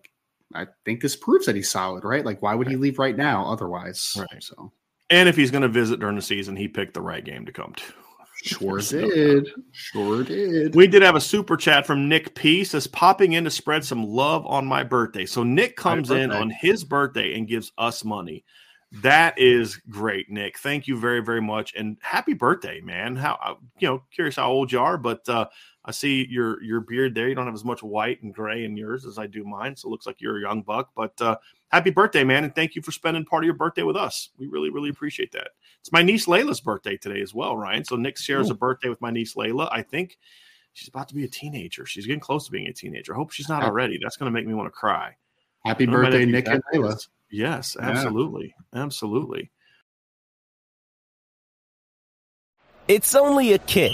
I think this proves that he's solid, right? Like, why would he leave right now otherwise? Right. So, and if he's going to visit during the season, he picked the right game to come to. Sure did. Sure did. We did have a super chat from Nick P. Says popping in to spread some love on my birthday. So Nick comes in on his birthday and gives us money. That is great, Nick. Thank you very, very much, and happy birthday, man. How uh, you know, curious how old you are, but uh, I see your your beard there. You don't have as much white and gray in yours as I do mine, so it looks like you're a young buck. But uh, happy birthday, man, and thank you for spending part of your birthday with us. We really, really appreciate that. It's my niece Layla's birthday today as well, Ryan. So Nick shares Ooh. a birthday with my niece Layla. I think she's about to be a teenager. She's getting close to being a teenager. I hope she's not already. That's going to make me want to cry. Happy birthday, Nick and Layla. Yes, absolutely, yeah. absolutely. It's only a kick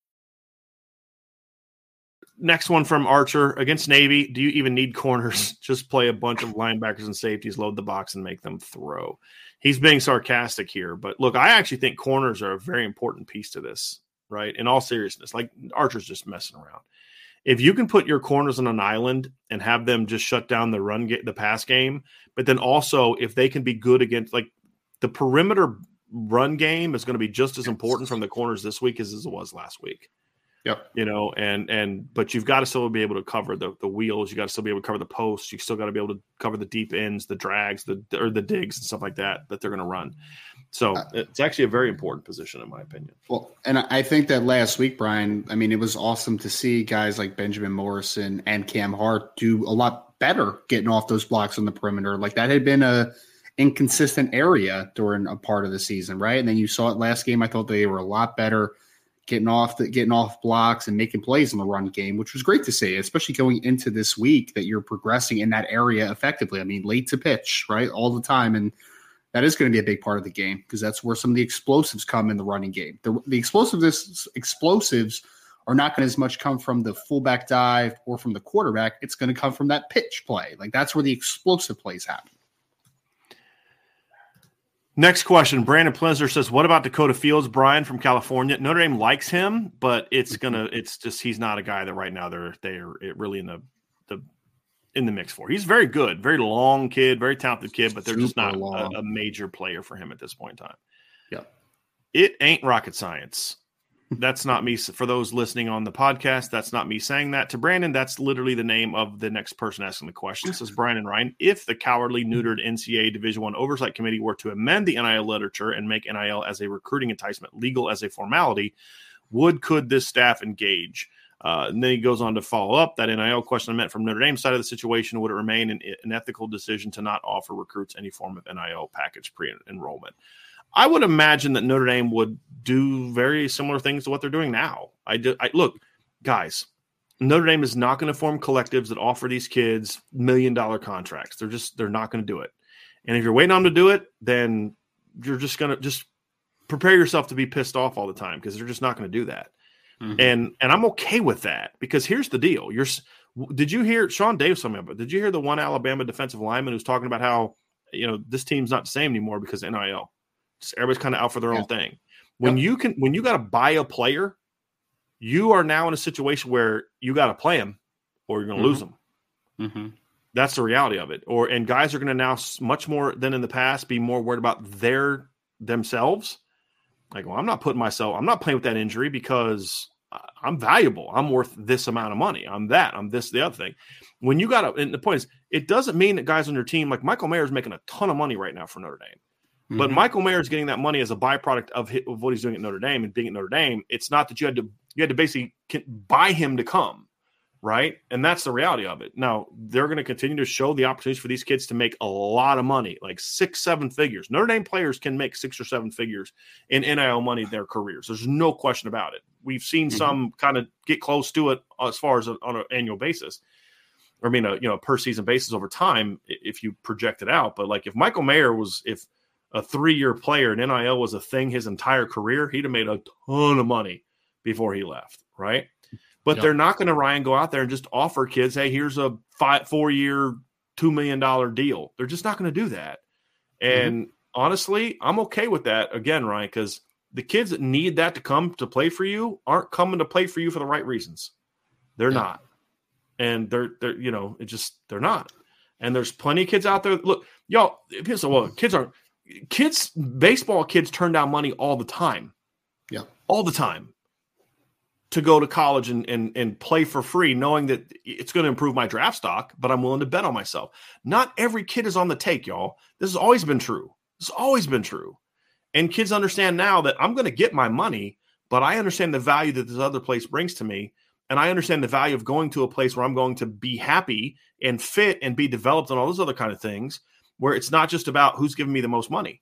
Next one from Archer against Navy. Do you even need corners? Just play a bunch of linebackers and safeties, load the box, and make them throw. He's being sarcastic here, but look, I actually think corners are a very important piece to this, right? In all seriousness, like Archer's just messing around. If you can put your corners on an island and have them just shut down the run, get the pass game, but then also if they can be good against like the perimeter run game is going to be just as important from the corners this week as, as it was last week. Yep. You know, and and but you've got to still be able to cover the the wheels. You got to still be able to cover the posts. You still got to be able to cover the deep ends, the drags, the or the digs and stuff like that that they're going to run. So uh, it's actually a very important position in my opinion. Well, and I think that last week, Brian, I mean, it was awesome to see guys like Benjamin Morrison and Cam Hart do a lot better getting off those blocks on the perimeter. Like that had been a inconsistent area during a part of the season, right? And then you saw it last game. I thought they were a lot better getting off the getting off blocks and making plays in the run game, which was great to see, especially going into this week that you're progressing in that area effectively. I mean, late to pitch, right, all the time, and that is going to be a big part of the game because that's where some of the explosives come in the running game. The, the explosiveness explosives are not going to as much come from the fullback dive or from the quarterback. It's going to come from that pitch play. Like that's where the explosive plays happen. Next question. Brandon Plinzer says, What about Dakota Fields, Brian from California? Notre Dame likes him, but it's mm-hmm. gonna it's just he's not a guy that right now they're they're really in the the in the mix for. He's very good, very long kid, very talented kid, but they're Super just not a, a, major player for him at this point in time. Yeah. It ain't rocket science that's not me for those listening on the podcast that's not me saying that to brandon that's literally the name of the next person asking the question says brian and ryan if the cowardly neutered ncaa division one oversight committee were to amend the nil literature and make nil as a recruiting enticement legal as a formality would could this staff engage uh, and then he goes on to follow up that NIL question I meant from Notre Dame side of the situation. Would it remain an, an ethical decision to not offer recruits any form of NIL package pre enrollment? I would imagine that Notre Dame would do very similar things to what they're doing now. I, do, I look, guys. Notre Dame is not going to form collectives that offer these kids million dollar contracts. They're just they're not going to do it. And if you're waiting on them to do it, then you're just going to just prepare yourself to be pissed off all the time because they're just not going to do that. Mm-hmm. And and I'm okay with that because here's the deal. You're did you hear Sean Davis talking about? Did you hear the one Alabama defensive lineman who's talking about how you know this team's not the same anymore because NIL? Everybody's kind of out for their yeah. own thing. When yep. you can, when you got to buy a player, you are now in a situation where you got to play him, or you're going to mm-hmm. lose them. Mm-hmm. That's the reality of it. Or and guys are going to now much more than in the past be more worried about their themselves. Like, well, I'm not putting myself, I'm not playing with that injury because I'm valuable. I'm worth this amount of money. I'm that. I'm this, the other thing. When you got to, and the point is, it doesn't mean that guys on your team, like Michael Mayer, is making a ton of money right now for Notre Dame. Mm-hmm. But Michael Mayer is getting that money as a byproduct of, his, of what he's doing at Notre Dame and being at Notre Dame. It's not that you had to you had to basically buy him to come, right? And that's the reality of it. Now they're going to continue to show the opportunities for these kids to make a lot of money, like six, seven figures. Notre Dame players can make six or seven figures in NIL money in their careers. There's no question about it. We've seen mm-hmm. some kind of get close to it as far as a, on an annual basis. I mean, a you know per season basis over time if you project it out. But like if Michael Mayer was if a three year player and NIL was a thing his entire career, he'd have made a ton of money before he left, right? But yep. they're not going to Ryan go out there and just offer kids, hey, here's a five, four year, two million dollar deal. They're just not going to do that. Mm-hmm. And mm-hmm. honestly, I'm okay with that again, Ryan, because the kids that need that to come to play for you aren't coming to play for you for the right reasons. They're not. And they're they're you know, it just they're not. And there's plenty of kids out there. Look, y'all, people say, well, kids aren't kids, baseball kids turn down money all the time. Yeah. All the time to go to college and, and, and play for free, knowing that it's going to improve my draft stock, but I'm willing to bet on myself. Not every kid is on the take, y'all. This has always been true. This has always been true. And kids understand now that I'm going to get my money, but I understand the value that this other place brings to me. And I understand the value of going to a place where I'm going to be happy and fit and be developed and all those other kind of things, where it's not just about who's giving me the most money.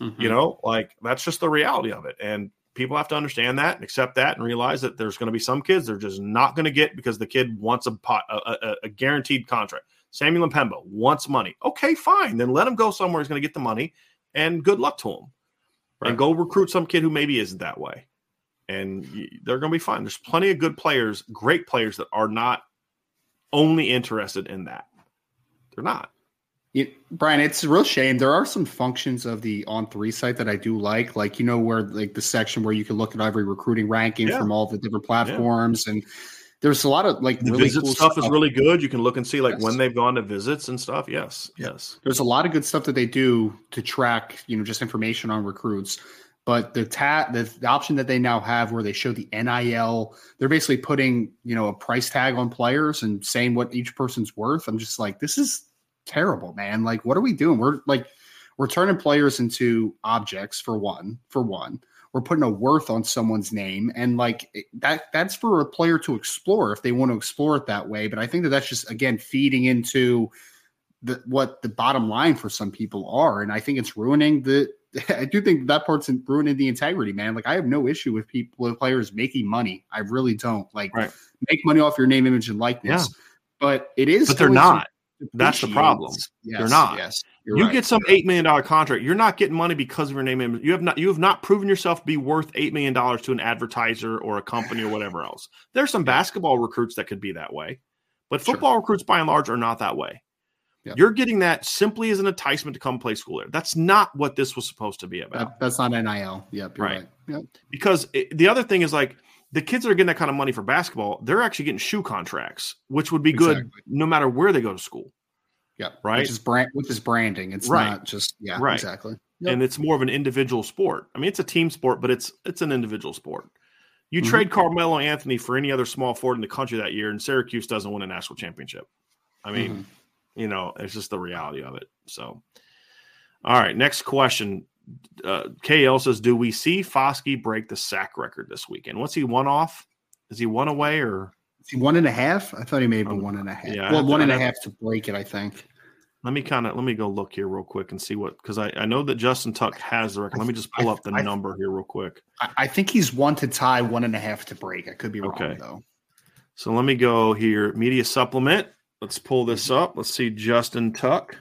Mm-hmm. You know, like that's just the reality of it. And people have to understand that and accept that and realize that there's going to be some kids they're just not going to get because the kid wants a pot, a, a, a guaranteed contract. Samuel M'Pemba wants money. Okay, fine. Then let him go somewhere. He's going to get the money, and good luck to him. Right. And go recruit some kid who maybe isn't that way and they're going to be fine. There's plenty of good players, great players that are not only interested in that. They're not. Brian, it's a real shame. There are some functions of the on three site that I do like, like you know, where like the section where you can look at every recruiting ranking yeah. from all the different platforms, yeah. and there's a lot of like the really visit cool stuff, stuff, is really good. You can look and see like yes. when they've gone to visits and stuff. Yes, yes. There's a lot of good stuff that they do to track, you know, just information on recruits. But the ta- the, the option that they now have where they show the NIL, they're basically putting, you know, a price tag on players and saying what each person's worth. I'm just like, this is terrible, man. Like, what are we doing? We're like, we're turning players into objects for one, for one. We're putting a worth on someone's name, and like that, that's for a player to explore if they want to explore it that way. But I think that that's just again feeding into the, what the bottom line for some people are, and I think it's ruining the I do think that part's ruining the integrity, man. Like I have no issue with people with players making money. I really don't. Like right. make money off your name, image, and likeness. Yeah. But it is But they're not. That's the problem. Yes, they're not. Yes. you right. get some eight million dollar contract. You're not getting money because of your name. You have not. You have not proven yourself to be worth eight million dollars to an advertiser or a company or whatever else. There's some basketball recruits that could be that way, but football sure. recruits by and large are not that way. Yep. You're getting that simply as an enticement to come play school there. That's not what this was supposed to be about. That, that's not NIL. Yep, right. right. Yep. Because it, the other thing is like the kids that are getting that kind of money for basketball, they're actually getting shoe contracts, which would be good no matter where they go to school. Yeah, right. Which is brand, which is branding. It's right. not just yeah, right. exactly. Yep. And it's more of an individual sport. I mean, it's a team sport, but it's it's an individual sport. You mm-hmm. trade Carmelo Anthony for any other small forward in the country that year, and Syracuse doesn't win a national championship. I mean. Mm-hmm you know, it's just the reality of it. So, all right, next question. Uh, KL says, "Do we see Foskey break the sack record this weekend? What's he one off? Is he one away or is he one and a half? I thought he may have been um, one and a half. Yeah, well, one to, a half to break it. I think. Let me kind of let me go look here real quick and see what because I, I know that Justin Tuck has the record. Let me just pull up the I, number here real quick. I, I, think he's one to tie, one and a half to break. I could be wrong okay. though. So let me go here. Media supplement. Let's pull this up. Let's see Justin Tuck.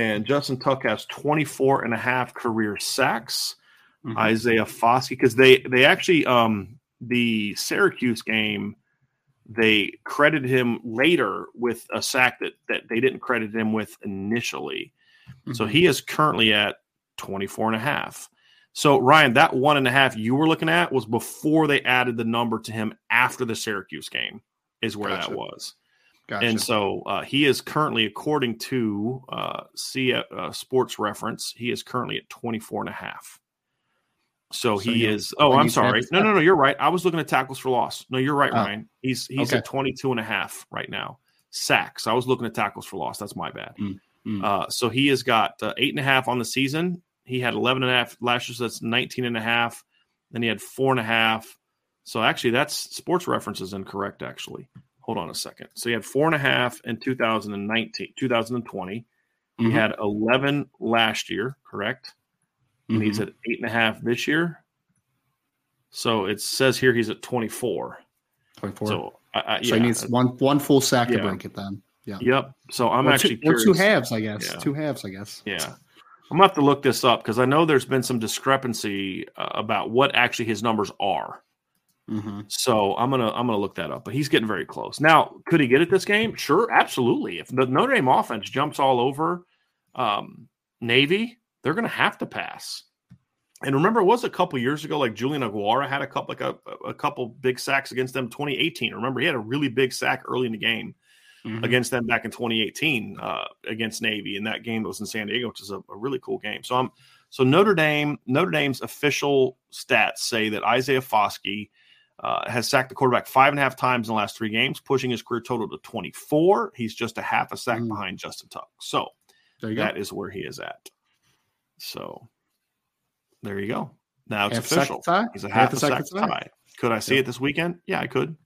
And Justin Tuck has 24 and a half career sacks. Mm-hmm. Isaiah Foskey, because they they actually um the Syracuse game, they credited him later with a sack that that they didn't credit him with initially. Mm-hmm. So he is currently at 24 and a half. So Ryan, that one and a half you were looking at was before they added the number to him after the Syracuse game, is where gotcha. that was. Gotcha. And so uh, he is currently, according to uh, C, uh, Sports Reference, he is currently at 24 and a half. So, so he is. Oh, I'm sorry. No, no, no. You're right. I was looking at tackles for loss. No, you're right, oh. Ryan. He's he's okay. at 22 and a half right now. Sacks. I was looking at tackles for loss. That's my bad. Mm, mm. Uh, so he has got uh, eight and a half on the season. He had 11 and a half last year. So that's 19 and a half. Then he had four and a half. So actually, that's Sports Reference is incorrect. Actually, hold on a second. So he had four and a half in 2019, 2020. Mm-hmm. He had 11 last year, correct? Mm-hmm. he's at eight and a half this year. So it says here he's at 24. 24. So, I, I, so he needs one one full sack yeah. to break it then. Yeah. Yep. So I'm or actually two, or two halves, I guess. Yeah. Two halves, I guess. Yeah. I'm gonna have to look this up because I know there's been some discrepancy uh, about what actually his numbers are. Mm-hmm. So I'm gonna I'm gonna look that up. But he's getting very close. Now, could he get it this game? Sure, absolutely. If the Notre Dame offense jumps all over um, Navy, they're gonna have to pass. And remember, it was a couple years ago, like Julian Okwara had a couple like a, a couple big sacks against them 2018. Remember, he had a really big sack early in the game mm-hmm. against them back in 2018 uh, against Navy in that game that was in San Diego, which is a, a really cool game. So I'm so Notre Dame, Notre Dame's official stats say that Isaiah Foskey uh, has sacked the quarterback five and a half times in the last three games, pushing his career total to 24. He's just a half a sack mm. behind Justin Tuck. So that go. is where he is at. So there you go. Now it's Half official. He's a Half half, a second tie? tie. Could I see it this weekend? Yeah, I could.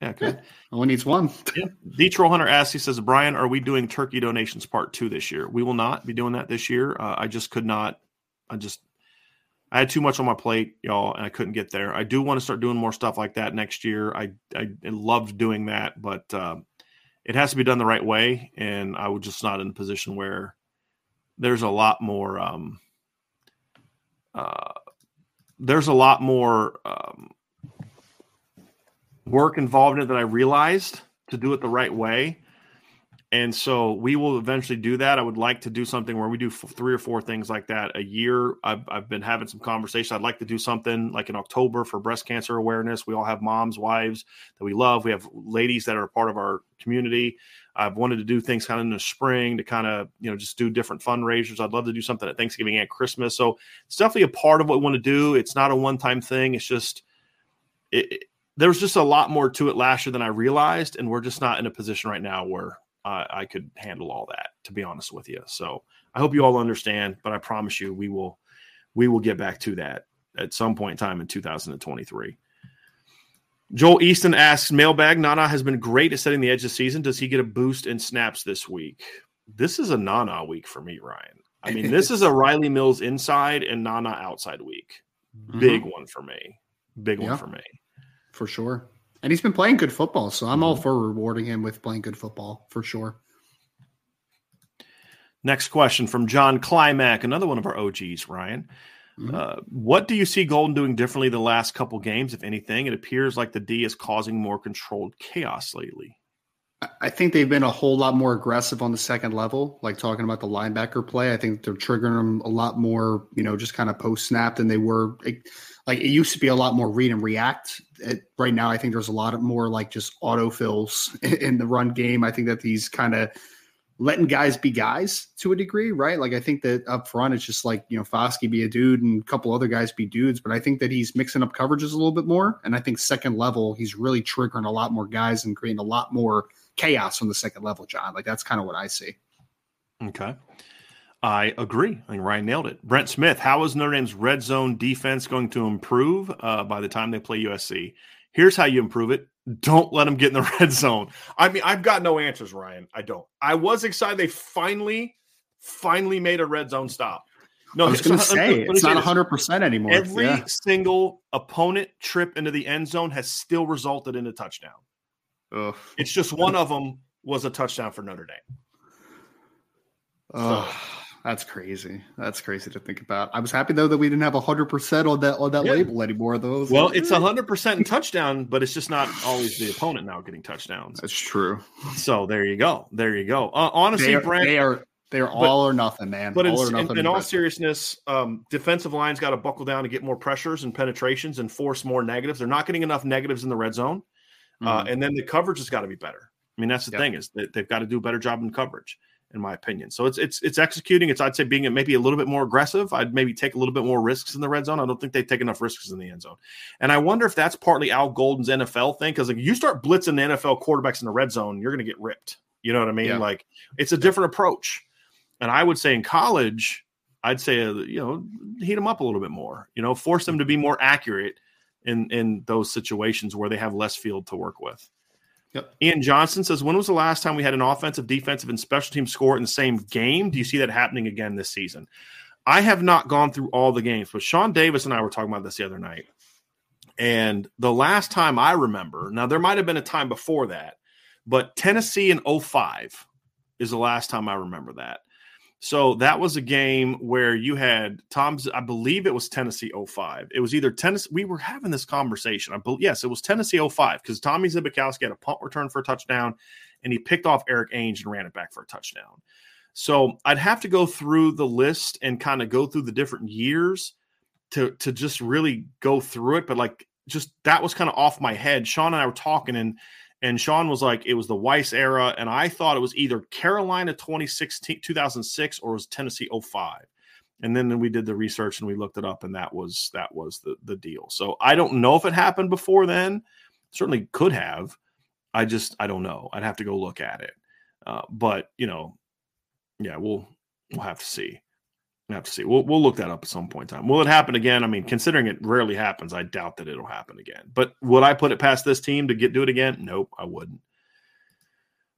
Yeah, I could. Only needs one. Yeah. D Troll Hunter asks, he says, Brian, are we doing turkey donations part two this year? We will not be doing that this year. Uh, I just could not. I just, I had too much on my plate, y'all, and I couldn't get there. I do want to start doing more stuff like that next year. I, I loved doing that, but um, it has to be done the right way. And I was just not in a position where there's a lot more, um, uh, there's a lot more, um, work involved in it that I realized to do it the right way. And so we will eventually do that. I would like to do something where we do three or four things like that a year. I've, I've been having some conversations. I'd like to do something like in October for breast cancer awareness. We all have moms, wives that we love. We have ladies that are part of our community. I've wanted to do things kind of in the spring to kind of, you know, just do different fundraisers. I'd love to do something at Thanksgiving and Christmas. So it's definitely a part of what we want to do. It's not a one time thing. It's just, it, there was just a lot more to it last year than I realized, and we're just not in a position right now where uh, I could handle all that. To be honest with you, so I hope you all understand. But I promise you, we will we will get back to that at some point in time in 2023. Joel Easton asks, "Mailbag Nana has been great at setting the edge this season. Does he get a boost in snaps this week? This is a Nana week for me, Ryan. I mean, this is a Riley Mills inside and Nana outside week. Big one for me. Big Yeah. one for me." for sure. And he's been playing good football, so I'm Mm-hmm. all for rewarding him with playing good football for sure. Next question from John Climack, another one of our OGs, Ryan. Mhm. Uh, what do you see Golden doing differently the last couple games, if anything? It appears like the D is causing more controlled chaos lately. I- I think they've been a whole lot more aggressive on the second level, like talking about the linebacker play. I think they're triggering them a lot more, you know, just kind of post snap than they were. Like, like it used to be a lot more read and react. It, right now, I think there's a lot of more like just autofills in the run game. I think that these kind of letting guys be guys to a degree, right? Like I think that up front it's just like you know Foskey be a dude and a couple other guys be dudes, but I think that he's mixing up coverages a little bit more, and I think second level he's really triggering a lot more guys and creating a lot more chaos on the second level, John. Like that's kind of what I see. Okay. I agree. I think Ryan nailed it. Brent Smith, how is Notre Dame's red zone defense going to improve uh, by the time they play USC? Here's how you improve it. Don't let them get in the red zone. I mean, I've got no answers, Ryan. I don't. I was excited they finally, finally made a red zone stop. No, I was going to so say it's not 100 percent anymore. Every Yeah. single opponent trip into the end zone has still resulted in a touchdown. Ugh. It's just one of them was a touchdown for Notre Dame. Ugh, that's crazy. That's crazy to think about. I was happy though that we didn't have 100 percent on that on that Yeah. label anymore. Though. Well, it's hundred percent in touchdown, but it's just not always the opponent now getting touchdowns. that's true. So there you go. There you go. Uh, honestly, They are, Brent, they are they are all or nothing, man. but in, all or in- nothing. in all seriousness, um, defensive lines got to buckle down to get more pressures and penetrations and force more negatives. They're not getting enough negatives in the red zone, uh, Mhm. and then the coverage has got to be better. I mean, that's the Yep. thing is that they've got to do a better job in coverage, in my opinion. So it's it's it's executing. It's I'd say being maybe a little bit more aggressive. I'd maybe take a little bit more risks in the red zone. I don't think they take enough risks in the end zone, and I wonder if that's partly Al Golden's NFL thing because like you start blitzing the NFL quarterbacks in the red zone, you're going to get ripped. You know what I mean? Yeah. Like it's a different approach, and I would say in college, I'd say uh, you know heat them up a little bit more. You know, force them to be more accurate in in those situations where they have less field to work with. Yep. Ian Johnson says, "When was the last time we had an offensive, defensive, and special team score in the same game? Do you see that happening again this season?" I have not gone through all the games, but Sean Davis and I were talking about this the other night. And the last time I remember, now there might have been a time before that, but Tennessee in 05 is the last time I remember that. So that was a game where you had Tom's, I believe it was Tennessee 05. It was either Tennessee, we were having this conversation. I believe, yes, it was Tennessee 05 because Tommy Zbikowski had a punt return for a touchdown and he picked off Erik Ainge and ran it back for a touchdown. So I'd have to go through the list and kind of go through the different years to to just really go through it. But like just that was kind of off my head. Sean and I were talking and and Sean was like, it was the Weis era. And I thought it was either Carolina 2016, 2006 or it was Tennessee 05. And then we did the research and we looked it up and that was that was the the deal. So I don't know if it happened before then. Certainly could have. I just I don't know. I'd have to go look at it. Uh, but you know, yeah, we'll we'll have to see. Have to see. We'll we'll look that up at some point in time. Will it happen again? I mean, considering it rarely happens, I doubt that it'll happen again. But would I put it past this team to get do it again? Nope, I wouldn't.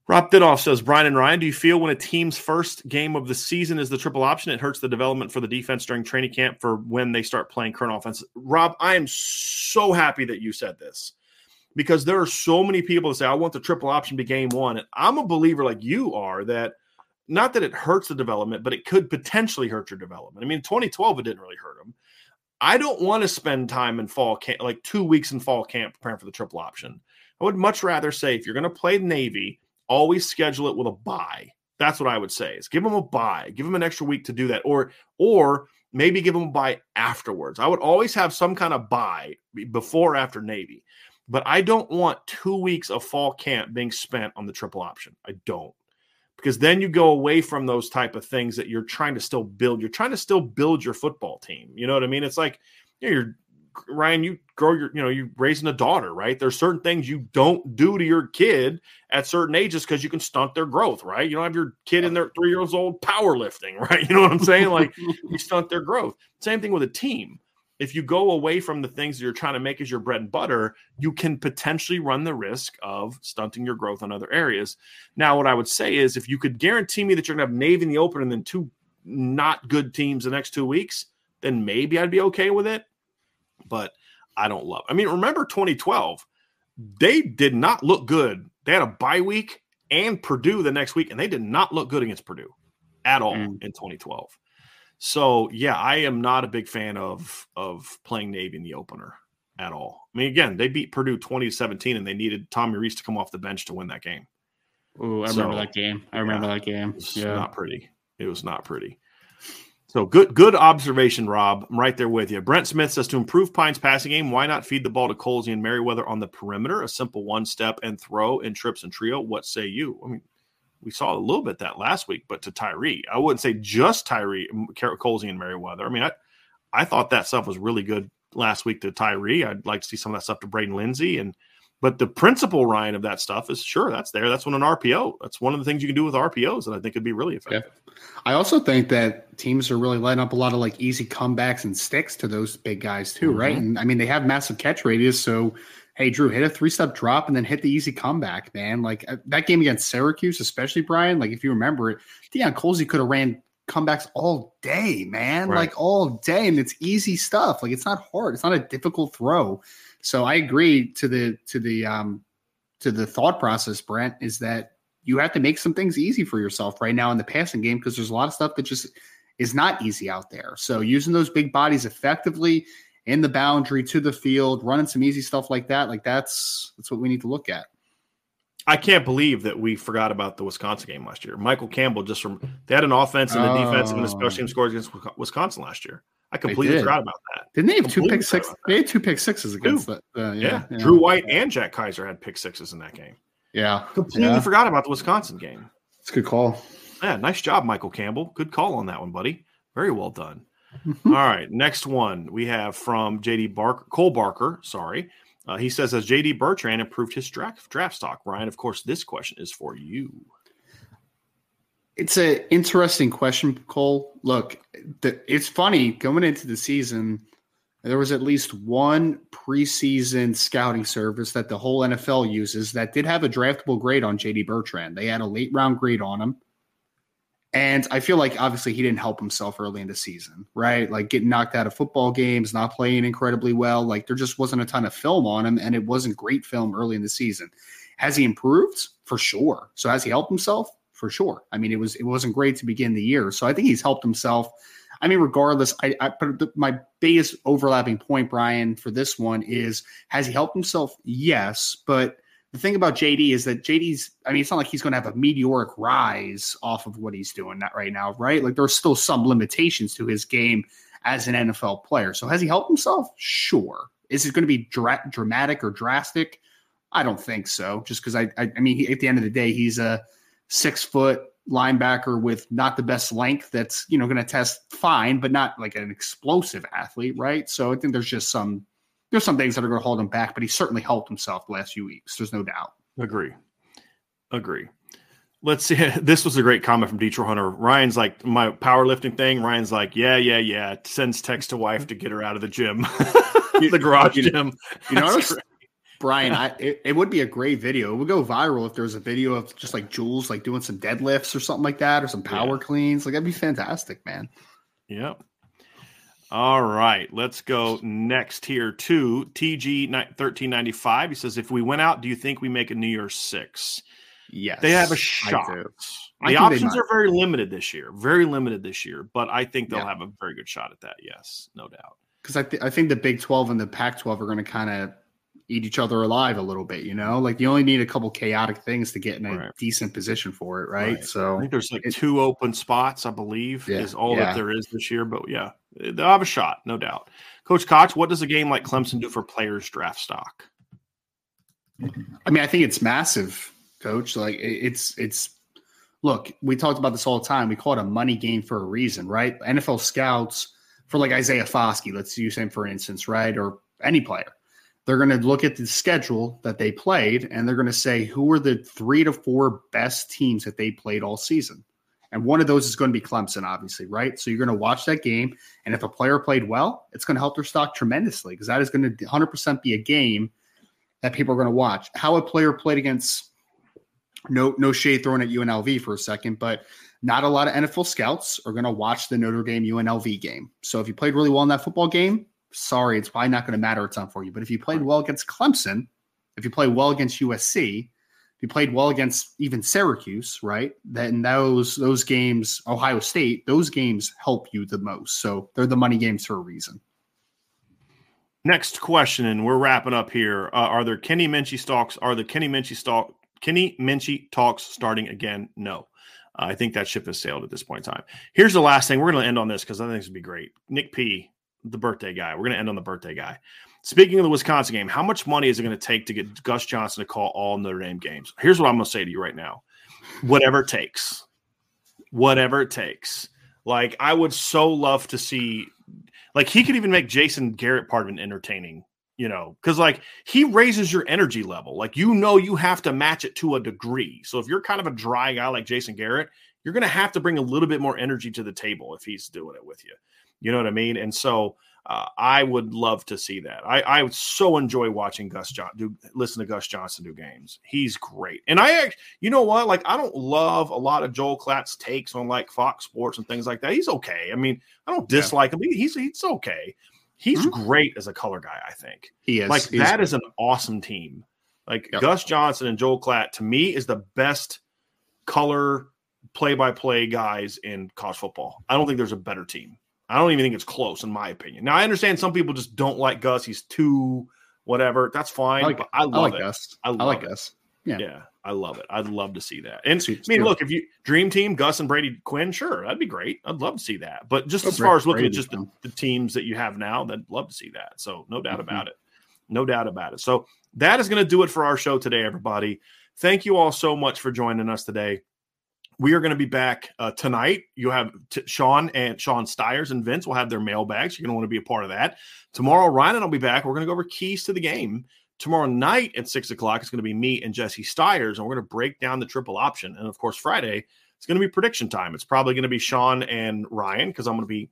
Rob Didoff says, Brian and Ryan, do you feel when a team's first game of the season is the triple option, it hurts the development for the defense during training camp for when they start playing current offense? Rob, I am so happy that you said this because there are so many people that say, I want the triple option to be game one. And I'm a believer like you are that not that it hurts the development, but it could potentially hurt your development. I mean, 2012, it didn't really hurt them. I don't want to spend time in fall camp, like two weeks in fall camp preparing for the triple option. I would much rather say if you're going to play Navy, always schedule it with a bye. That's what I would say. Is give them a bye, give them an extra week to do that, or or maybe give them a bye afterwards. I would always have some kind of bye before after Navy, but I don't want two weeks of fall camp being spent on the triple option. I don't because then you go away from those type of things that you're trying to still build. You're trying to still build your football team. You know what I mean? It's like you know, you're Ryan, you grow your, you know, you're raising a daughter, right? There's certain things you don't do to your kid at certain ages because you can stunt their growth, right? You don't have your kid in their three years old powerlifting, right? You know what I'm saying? Like you stunt their growth. Same thing with a team. If you go away from the things that you're trying to make as your bread and butter, you can potentially run the risk of stunting your growth in other areas. Now, what I would say is if you could guarantee me that you're going to have Navy in the open and then two not good teams the next two weeks, then maybe I'd be okay with it but I don't love. I mean, remember 2012? They did not look good. They had a bye week and Purdue the next week, and they did not look good against Purdue at all mm. in 2012. So yeah, I am not a big fan of of playing Navy in the opener at all. I mean, again, they beat Purdue 20 to 17, and they needed Tommy Rees to come off the bench to win that game. Oh, I so, remember that game. I remember yeah, that game. Yeah, not pretty. It was not pretty. So good, good observation, Rob. I'm right there with you. Brent Smith says to improve Pyne's passing game, why not feed the ball to Colzie and Merriweather on the perimeter? A simple one step and throw in trips and trio. What say you? I mean, we saw a little bit that last week, but to Tyree, I wouldn't say just Tyree, Colzie and Merriweather. I mean, I, I thought that stuff was really good last week to Tyree. I'd like to see some of that stuff to Braden Lenzy and but the principal, Ryan, of that stuff is sure that's there. That's when an RPO. That's one of the things you can do with RPOs that I think could be really effective. Yeah. I also think that teams are really letting up a lot of like easy comebacks and sticks to those big guys too, mm-hmm. right? And I mean, they have massive catch radius, so hey, Drew, hit a three step drop and then hit the easy comeback, man. Like uh, that game against Syracuse, especially Brian. Like if you remember it, Deion Colzie could have ran comebacks all day, man. Right. Like all day, and it's easy stuff. Like it's not hard. It's not a difficult throw. So I agree to the to the um to the thought process, Brent, is that you have to make some things easy for yourself right now in the passing game because there's a lot of stuff that just is not easy out there. So using those big bodies effectively in the boundary to the field, running some easy stuff like that, like that's that's what we need to look at. I can't believe that we forgot about the Wisconsin game last year. Michael Campbell just from they had an offense and a oh. defense and a special team scores against Wisconsin last year. I completely forgot about that. Didn't they have two pick six? They had two pick sixes against that. Uh, yeah, yeah, Drew White and Jack Kiser had pick sixes in that game. Yeah, completely yeah. forgot about the Wisconsin game. It's a good call. Yeah, nice job, Michael Campbell. Good call on that one, buddy. Very well done. All right, next one we have from JD Cole Barker. Sorry, uh, he says, "Has JD Bertrand improved his draft draft stock?" Ryan, of course, this question is for you. It's an interesting question, Cole. Look, the, it's funny going into the season. There was at least one preseason scouting service that the whole NFL uses that did have a draftable grade on JD Bertrand. They had a late round grade on him. And I feel like obviously he didn't help himself early in the season, right? Like getting knocked out of football games, not playing incredibly well. Like there just wasn't a ton of film on him, and it wasn't great film early in the season. Has he improved? For sure. So has he helped himself? for sure. I mean, it was it wasn't great to begin the year, so I think he's helped himself. I mean, regardless, I, I but my biggest overlapping point, Brian, for this one is has he helped himself? Yes, but the thing about JD is that JD's. I mean, it's not like he's going to have a meteoric rise off of what he's doing right now, right? Like there's still some limitations to his game as an NFL player. So has he helped himself? Sure. Is it going to be dra- dramatic or drastic? I don't think so. Just because I, I, I mean, he, at the end of the day, he's a six foot linebacker with not the best length that's you know going to test fine but not like an explosive athlete right so i think there's just some there's some things that are going to hold him back but he certainly helped himself the last few weeks there's no doubt agree agree Let's see. This was a great comment from Detroit Hunter. Ryan's like my powerlifting thing. Ryan's like, yeah, yeah, yeah. Sends text to wife to get her out of the gym, the garage you, gym. You know, Brian, I, it, it, would be a great video. It would go viral if there was a video of just like Jules like doing some deadlifts or something like that, or some power yeah. cleans. Like that'd be fantastic, man. Yep. All right, let's go next here to TG thirteen ninety five. He says, "If we went out, do you think we make a New Year's Six? Yes, they have a shot. The options are very limited this year, very limited this year, but I think they'll yeah. have a very good shot at that. Yes, no doubt. Because I, th- I think the Big Twelve and the Pac twelve are going to kind of eat each other alive a little bit, you know? Like you only need a couple chaotic things to get in a right. decent position for it, right? right. So I think there's like it, two open spots, I believe, yeah, is all yeah. that there is this year. But yeah, they'll have a shot, no doubt. Coach Koch, what does a game like Clemson do for players' draft stock? I mean, I think it's massive, Coach. Like it's it's look, we talked about this all the time. We call it a money game for a reason, right? NFL scouts for like Isaiah Foskey, let's use him for instance, right? Or any player they're going to look at the schedule that they played and they're going to say who are the three to four best teams that they played all season. And one of those is going to be Clemson, obviously, right? So you're going to watch that game. And if a player played well, it's going to help their stock tremendously because that is going to 100% be a game that people are going to watch. How a player played against, no, no shade thrown at UNLV for a second, but not a lot of NFL scouts are going to watch the Notre Dame UNLV game. So if you played really well in that football game, sorry, it's probably not going to matter a ton for you. But if you played well against Clemson, if you play well against USC, you played well against even Syracuse, right? Then those those games, Ohio State, those games help you the most. So they're the money games for a reason. Next question, and we're wrapping up here. Uh, are there Kenny Minchey stalks? Are the Kenny Minchey stalk Kenny Minchey talks starting again? No. Uh, I think that ship has sailed at this point in time. Here's the last thing. We're going to end on this because I think this would be great. Nick P the birthday guy. We're going to end on the birthday guy. Speaking of the Wisconsin game, how much money is it going to take to get Gus Johnson to call all Notre Dame games? Here's what I'm going to say to you right now whatever it takes. Whatever it takes. Like, I would so love to see, like, he could even make Jason Garrett part of an entertaining, you know, because, like, he raises your energy level. Like, you know, you have to match it to a degree. So if you're kind of a dry guy like Jason Garrett, you're going to have to bring a little bit more energy to the table if he's doing it with you. You know what I mean? And so uh, I would love to see that. I, I so enjoy watching Gus John do listen to Gus Johnson do games. He's great. And I, you know what? Like I don't love a lot of Joel Klatt's takes on like Fox Sports and things like that. He's okay. I mean, I don't dislike yeah. him. He's he's okay. He's mm-hmm. great as a color guy. I think he is. Like He's that is an awesome team. Like yep. Gus Johnson and Joel Klatt to me is the best color play by play guys in college football. I don't think there's a better team. I don't even think it's close, in my opinion. Now, I understand some people just don't like Gus. He's too whatever. That's fine. I, like, but I love I like it. Gus. I, I like it. Gus. Yeah. yeah, I love it. I'd love to see that. And I mean, look, if you dream team Gus and Brady Quinn, sure, that'd be great. I'd love to see that. But just oh, as far as looking Brady, at just the, the, teams that you have now, I'd love to see that. So no doubt mm-hmm. about it. No doubt about it. So that is going to do it for our show today, everybody. Thank you all so much for joining us today. We are going to be back uh, tonight. You have t- Sean and Sean Stiers and Vince will have their mailbags. You're going to want to be a part of that. Tomorrow, Ryan and I'll be back. We're going to go over keys to the game. Tomorrow night at six o'clock, it's going to be me and Jesse Stiers, and we're going to break down the triple option. And of course, Friday, it's going to be prediction time. It's probably going to be Sean and Ryan because I'm going to be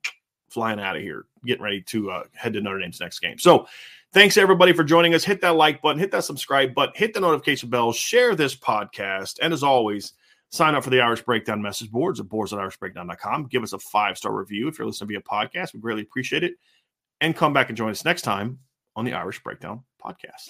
flying out of here, getting ready to uh, head to Notre Dame's next game. So, thanks everybody for joining us. Hit that like button, hit that subscribe button, hit the notification bell, share this podcast, and as always, Sign up for the Irish Breakdown message boards at boards at irishbreakdown.com. Give us a five star review if you're listening via podcast. We greatly appreciate it. And come back and join us next time on the Irish Breakdown podcast.